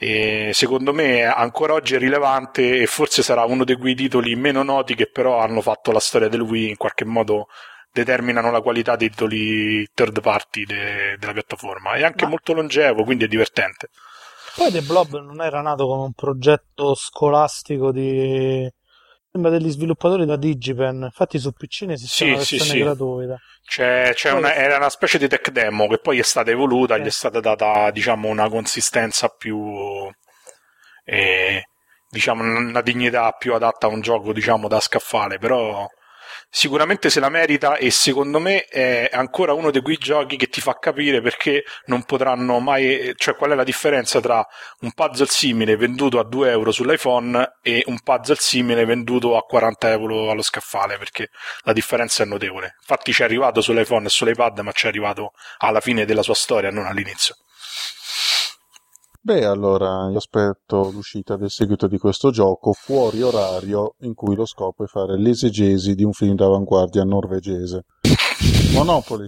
e secondo me ancora oggi è rilevante e forse sarà uno di quei titoli meno noti che però hanno fatto la storia del Wii in qualche modo determinano la qualità dei titoli third party de- della piattaforma. È anche Ma... molto longevo quindi è divertente. Poi The Blob non era nato come un progetto scolastico di Sembra degli sviluppatori da Digipen, infatti su PC ne esiste sì, una versione sì, sì. gratuita. C'è, c'è una, era una specie di tech demo che poi è stata evoluta, eh. gli è stata data diciamo, una consistenza più... Eh, diciamo, una dignità più adatta a un gioco diciamo, da scaffale, però sicuramente se la merita e secondo me è ancora uno di quei giochi che ti fa capire perché non potranno mai, cioè qual è la differenza tra un puzzle simile venduto a 2 euro sull'iPhone e un puzzle simile venduto a 40 euro allo scaffale, perché la differenza è notevole. Infatti ci è arrivato sull'iPhone e sull'iPad, ma ci è arrivato alla fine della sua storia, non all'inizio. Beh, allora io aspetto l'uscita del seguito di questo gioco fuori orario in cui lo scopo è fare l'esegesi di un film d'avanguardia norvegese. Monopoli,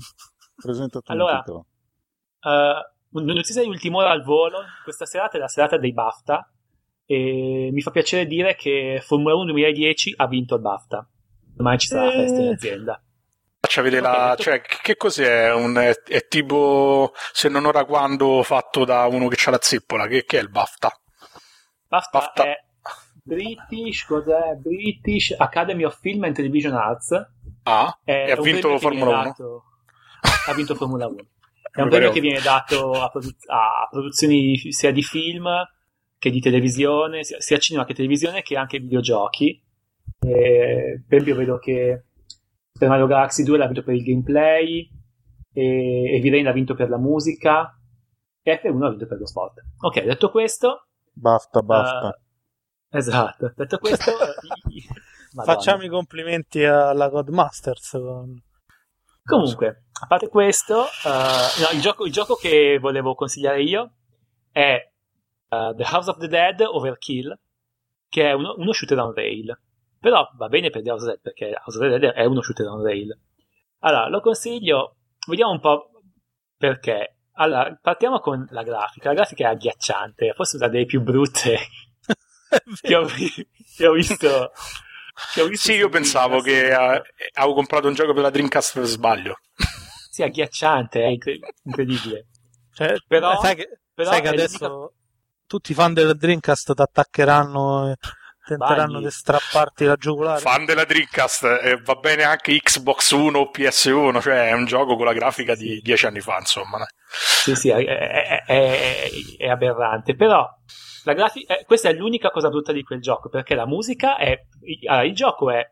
presenta tu allora, uh, notizia di ultima ora al volo, questa serata è la serata dei BAFTA e mi fa piacere dire che Formula 1 2010 ha vinto il BAFTA. Domani ci sarà la festa in eh. azienda. Faccia vedere la. Cioè, che cos'è? Un, è, è, tipo se non ora quando fatto da uno che ha la zeppola. Che, che è il BAFTA? BAFTA, BAFTA, è British, cos'è? British Academy of Film and Television Arts. Ah, è e ha vinto Formula 1. Dato, ha vinto Formula 1. È un premio che viene dato a, produ- a, produzioni sia di film che di televisione, sia, cinema che televisione, che anche videogiochi. E, per esempio, vedo che Super Mario Galaxy 2 l'ha vinto per il gameplay, e, e Villain l'ha vinto per la musica, e F1 l'ha vinto per lo sport. Ok, detto questo... Basta, basta. Uh, esatto, detto questo... Facciamo i complimenti alla Godmasters. Comunque, a parte questo, uh, no, il, gioco, il, gioco, che volevo consigliare io è uh, The House of the Dead Overkill, che è uno, uno shooter on rail. Però va bene per The House of Dead perché House of Dead è uno shooter on rail. Allora, lo consiglio, vediamo un po' perché. Allora, partiamo con la grafica. La grafica è agghiacciante, forse una delle più brutte che, ho, che, ho, visto. Che ho visto sì, io pensavo che uh, avevo comprato un gioco per la Dreamcast per sbaglio. Sì, agghiacciante, è incredibile. Cioè, però, sai che, però sai che adesso l'unica... tutti i fan del Dreamcast ti attaccheranno tenteranno di strapparti la giugulare. Fan della Dreamcast, eh, va bene anche Xbox 1 o PS1, cioè è un gioco con la grafica di dieci anni fa, insomma. Sì, sì, è, è, è, è aberrante, però la grafica, eh, questa è l'unica cosa brutta di quel gioco, perché la musica è... Allora, il gioco è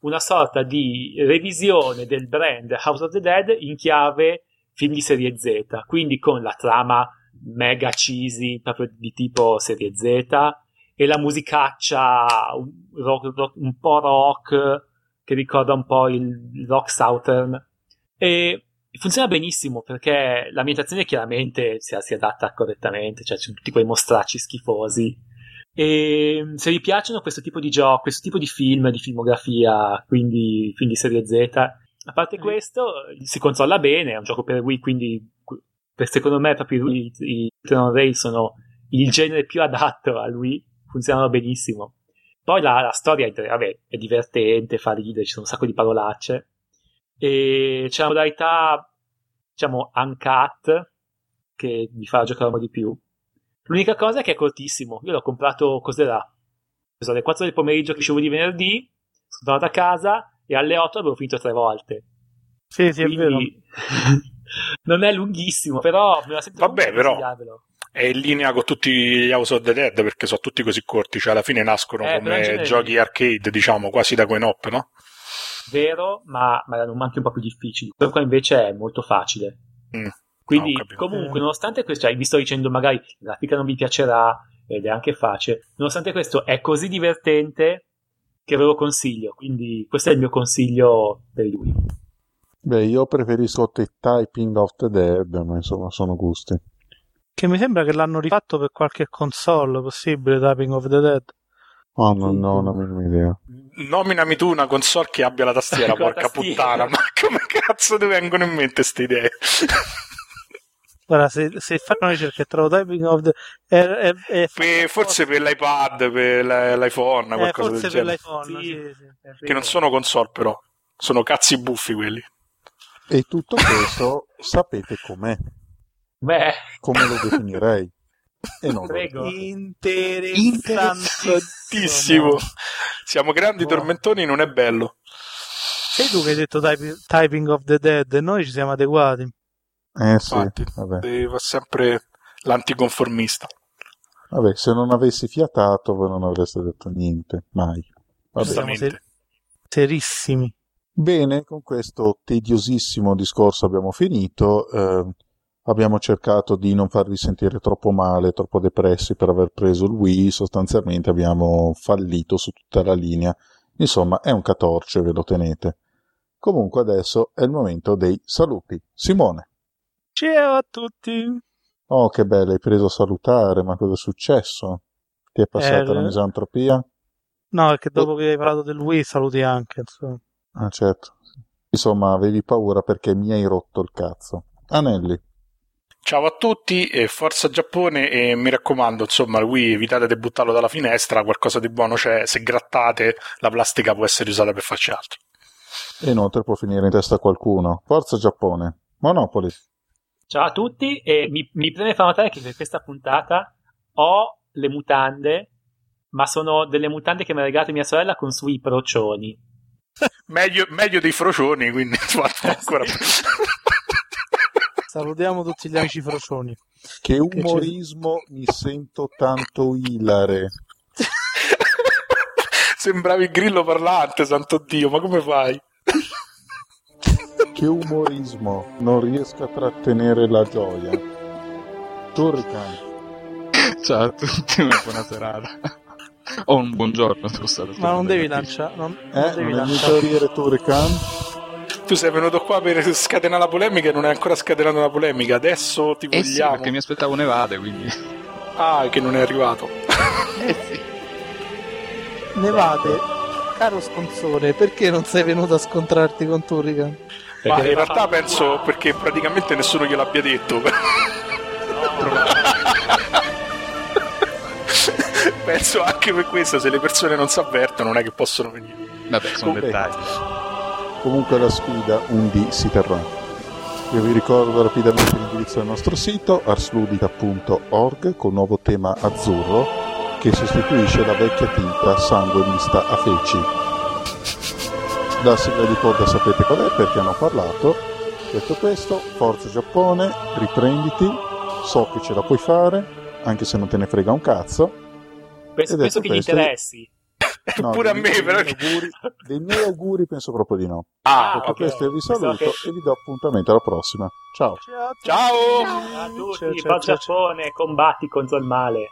una sorta di revisione del brand House of the Dead in chiave film di serie Z, quindi con la trama mega cheesy, proprio di tipo serie Z, e la musicaccia un, rock, rock, un po' rock che ricorda un po' il rock southern. E funziona benissimo perché l'ambientazione chiaramente si, si adatta correttamente cioè c'è tutti quei mostracci schifosi. E se vi piacciono questo tipo di gioco, questo tipo di film, di filmografia, quindi film di serie Z, a parte Mm. questo, si controlla bene, è un gioco per Wii, quindi per, secondo me proprio i, i Tron Rail sono il genere più adatto a Wii, funzionano benissimo. Poi la, la storia è, vabbè, è divertente, fa ridere, ci sono un sacco di parolacce. E c'è una modalità, diciamo, uncut, che mi fa giocare un po' di più. L'unica cosa è che è cortissimo. Io l'ho comprato, cos'era? Ho preso alle 4 del pomeriggio che uscivo di venerdì, sono tornato a casa e alle 8 avevo finito tre volte. Sì, sì, è vero. Quindi non è lunghissimo, però me la sento Vabbè, però-. È in linea con tutti gli House of the Dead perché sono tutti così corti, cioè alla fine nascono Eh, come giochi arcade, diciamo, quasi da coin op, no? Vero, ma, ma erano anche un po' più difficili. Quello qua invece è molto facile. Mm. Quindi, capito. comunque, nonostante questo, cioè, vi sto dicendo magari la grafica non vi piacerà ed è anche facile, nonostante questo è così divertente che ve lo consiglio. Quindi, questo è il mio consiglio per lui. Beh, io preferisco The Typing of the Dead, ma insomma sono gusti. Che mi sembra che l'hanno rifatto per qualche console possibile, Typing of the Dead. Oh, non non ho la idea. Nominami tu una console che abbia la tastiera, porca tastiera. puttana, ma come cazzo ti vengono in mente queste idee? Guarda, se, se fanno una ricerca e trovo Typing of the è, è, è Per- forse per l'iPad, per l'iPhone, eh, qualcosa forse del per genere. l'iPhone, Sì. sì, sì. Che non sono console però, sono cazzi buffi quelli. E tutto questo sapete com'è, Beh, come lo definirei. E non Prego. Interessantissimo. Siamo grandi Oh. tormentoni, non è bello. Sei tu che hai detto type- Typing of the Dead e noi ci siamo adeguati. Eh sì, Infatti, vabbè. fa sempre l'anticonformista. Vabbè, se non avessi fiatato voi non avreste detto niente, mai. Vabbè. Siamo Giustamente. Serissimi. Bene, con questo tediosissimo discorso abbiamo finito. eh, abbiamo cercato di non farvi sentire troppo male, troppo depressi per aver preso il Wii. Sostanzialmente abbiamo fallito su tutta la linea. Insomma, è un catorce, ve lo tenete. Comunque adesso è il momento dei saluti. Simone. Ciao a tutti. Oh, che bello, hai preso a salutare, ma cosa è successo? Ti è passata Eh, la misantropia? No, perché dopo che hai parlato del Wii saluti anche. Insomma. Ah, certo. Insomma, avevi paura perché mi hai rotto il cazzo. Anelli. Ciao a tutti e forza Giappone e mi raccomando, insomma, Wii evitate di buttarlo dalla finestra, qualcosa di buono c'è, se grattate la plastica può essere usata per farci altro. E inoltre può finire in testa a qualcuno. Forza Giappone. Monopoli. ciao a tutti e mi, mi preme far notare che per questa puntata ho le mutande, ma sono delle mutande che mi ha regalato mia sorella con sui procioni. Meglio, meglio dei frocioni, quindi ancora Salutiamo tutti gli amici frocioni. Che Che umorismo mi sento tanto ilare. Sembravi il grillo parlante, santo Dio, ma come fai? Che umorismo. Non riesco a trattenere la gioia. Turrican. Ciao a tutti, una buona serata. O un buongiorno, scusate. Ma non devi lanciare. Non, non Eh, devi non mi lanciare. Turrican? Tu sei venuto qua per scatenare la polemica e non hai ancora scatenato la polemica, adesso ti Eh sì, vogliamo. perché mi aspettavo Nevade, quindi... Ah, che non è arrivato. Eh sì. Nevate, caro sponsore, perché non sei venuto a scontrarti con Turrican? Ma in realtà penso perché praticamente nessuno gliel'abbia detto. penso anche per questo, se le persone non si avvertono non è che possono venire. Vabbè, sono Vabbè. dettagli. Comunque la sfida un D si terrà. Io vi ricordo rapidamente l'indirizzo del nostro sito arsludica.org con nuovo tema azzurro che sostituisce la vecchia tinta sangue mista a feci. La sigla di coda sapete qual è perché hanno parlato. Detto questo, forza Giappone, riprenditi, so che ce la puoi fare, anche se non te ne frega un cazzo. Penso, penso che gli interessi. No, Pure a dei me, miei- però. dei miei auguri- dei miei auguri penso proprio di no. Ah, Ah, Detto ok. questo io vi saluto che- e vi do appuntamento alla prossima. Ciao! Ciao! a tutti. Ciao! Ciao a tutti, Ciao, ciao, ciao ciao, combatti contro il male.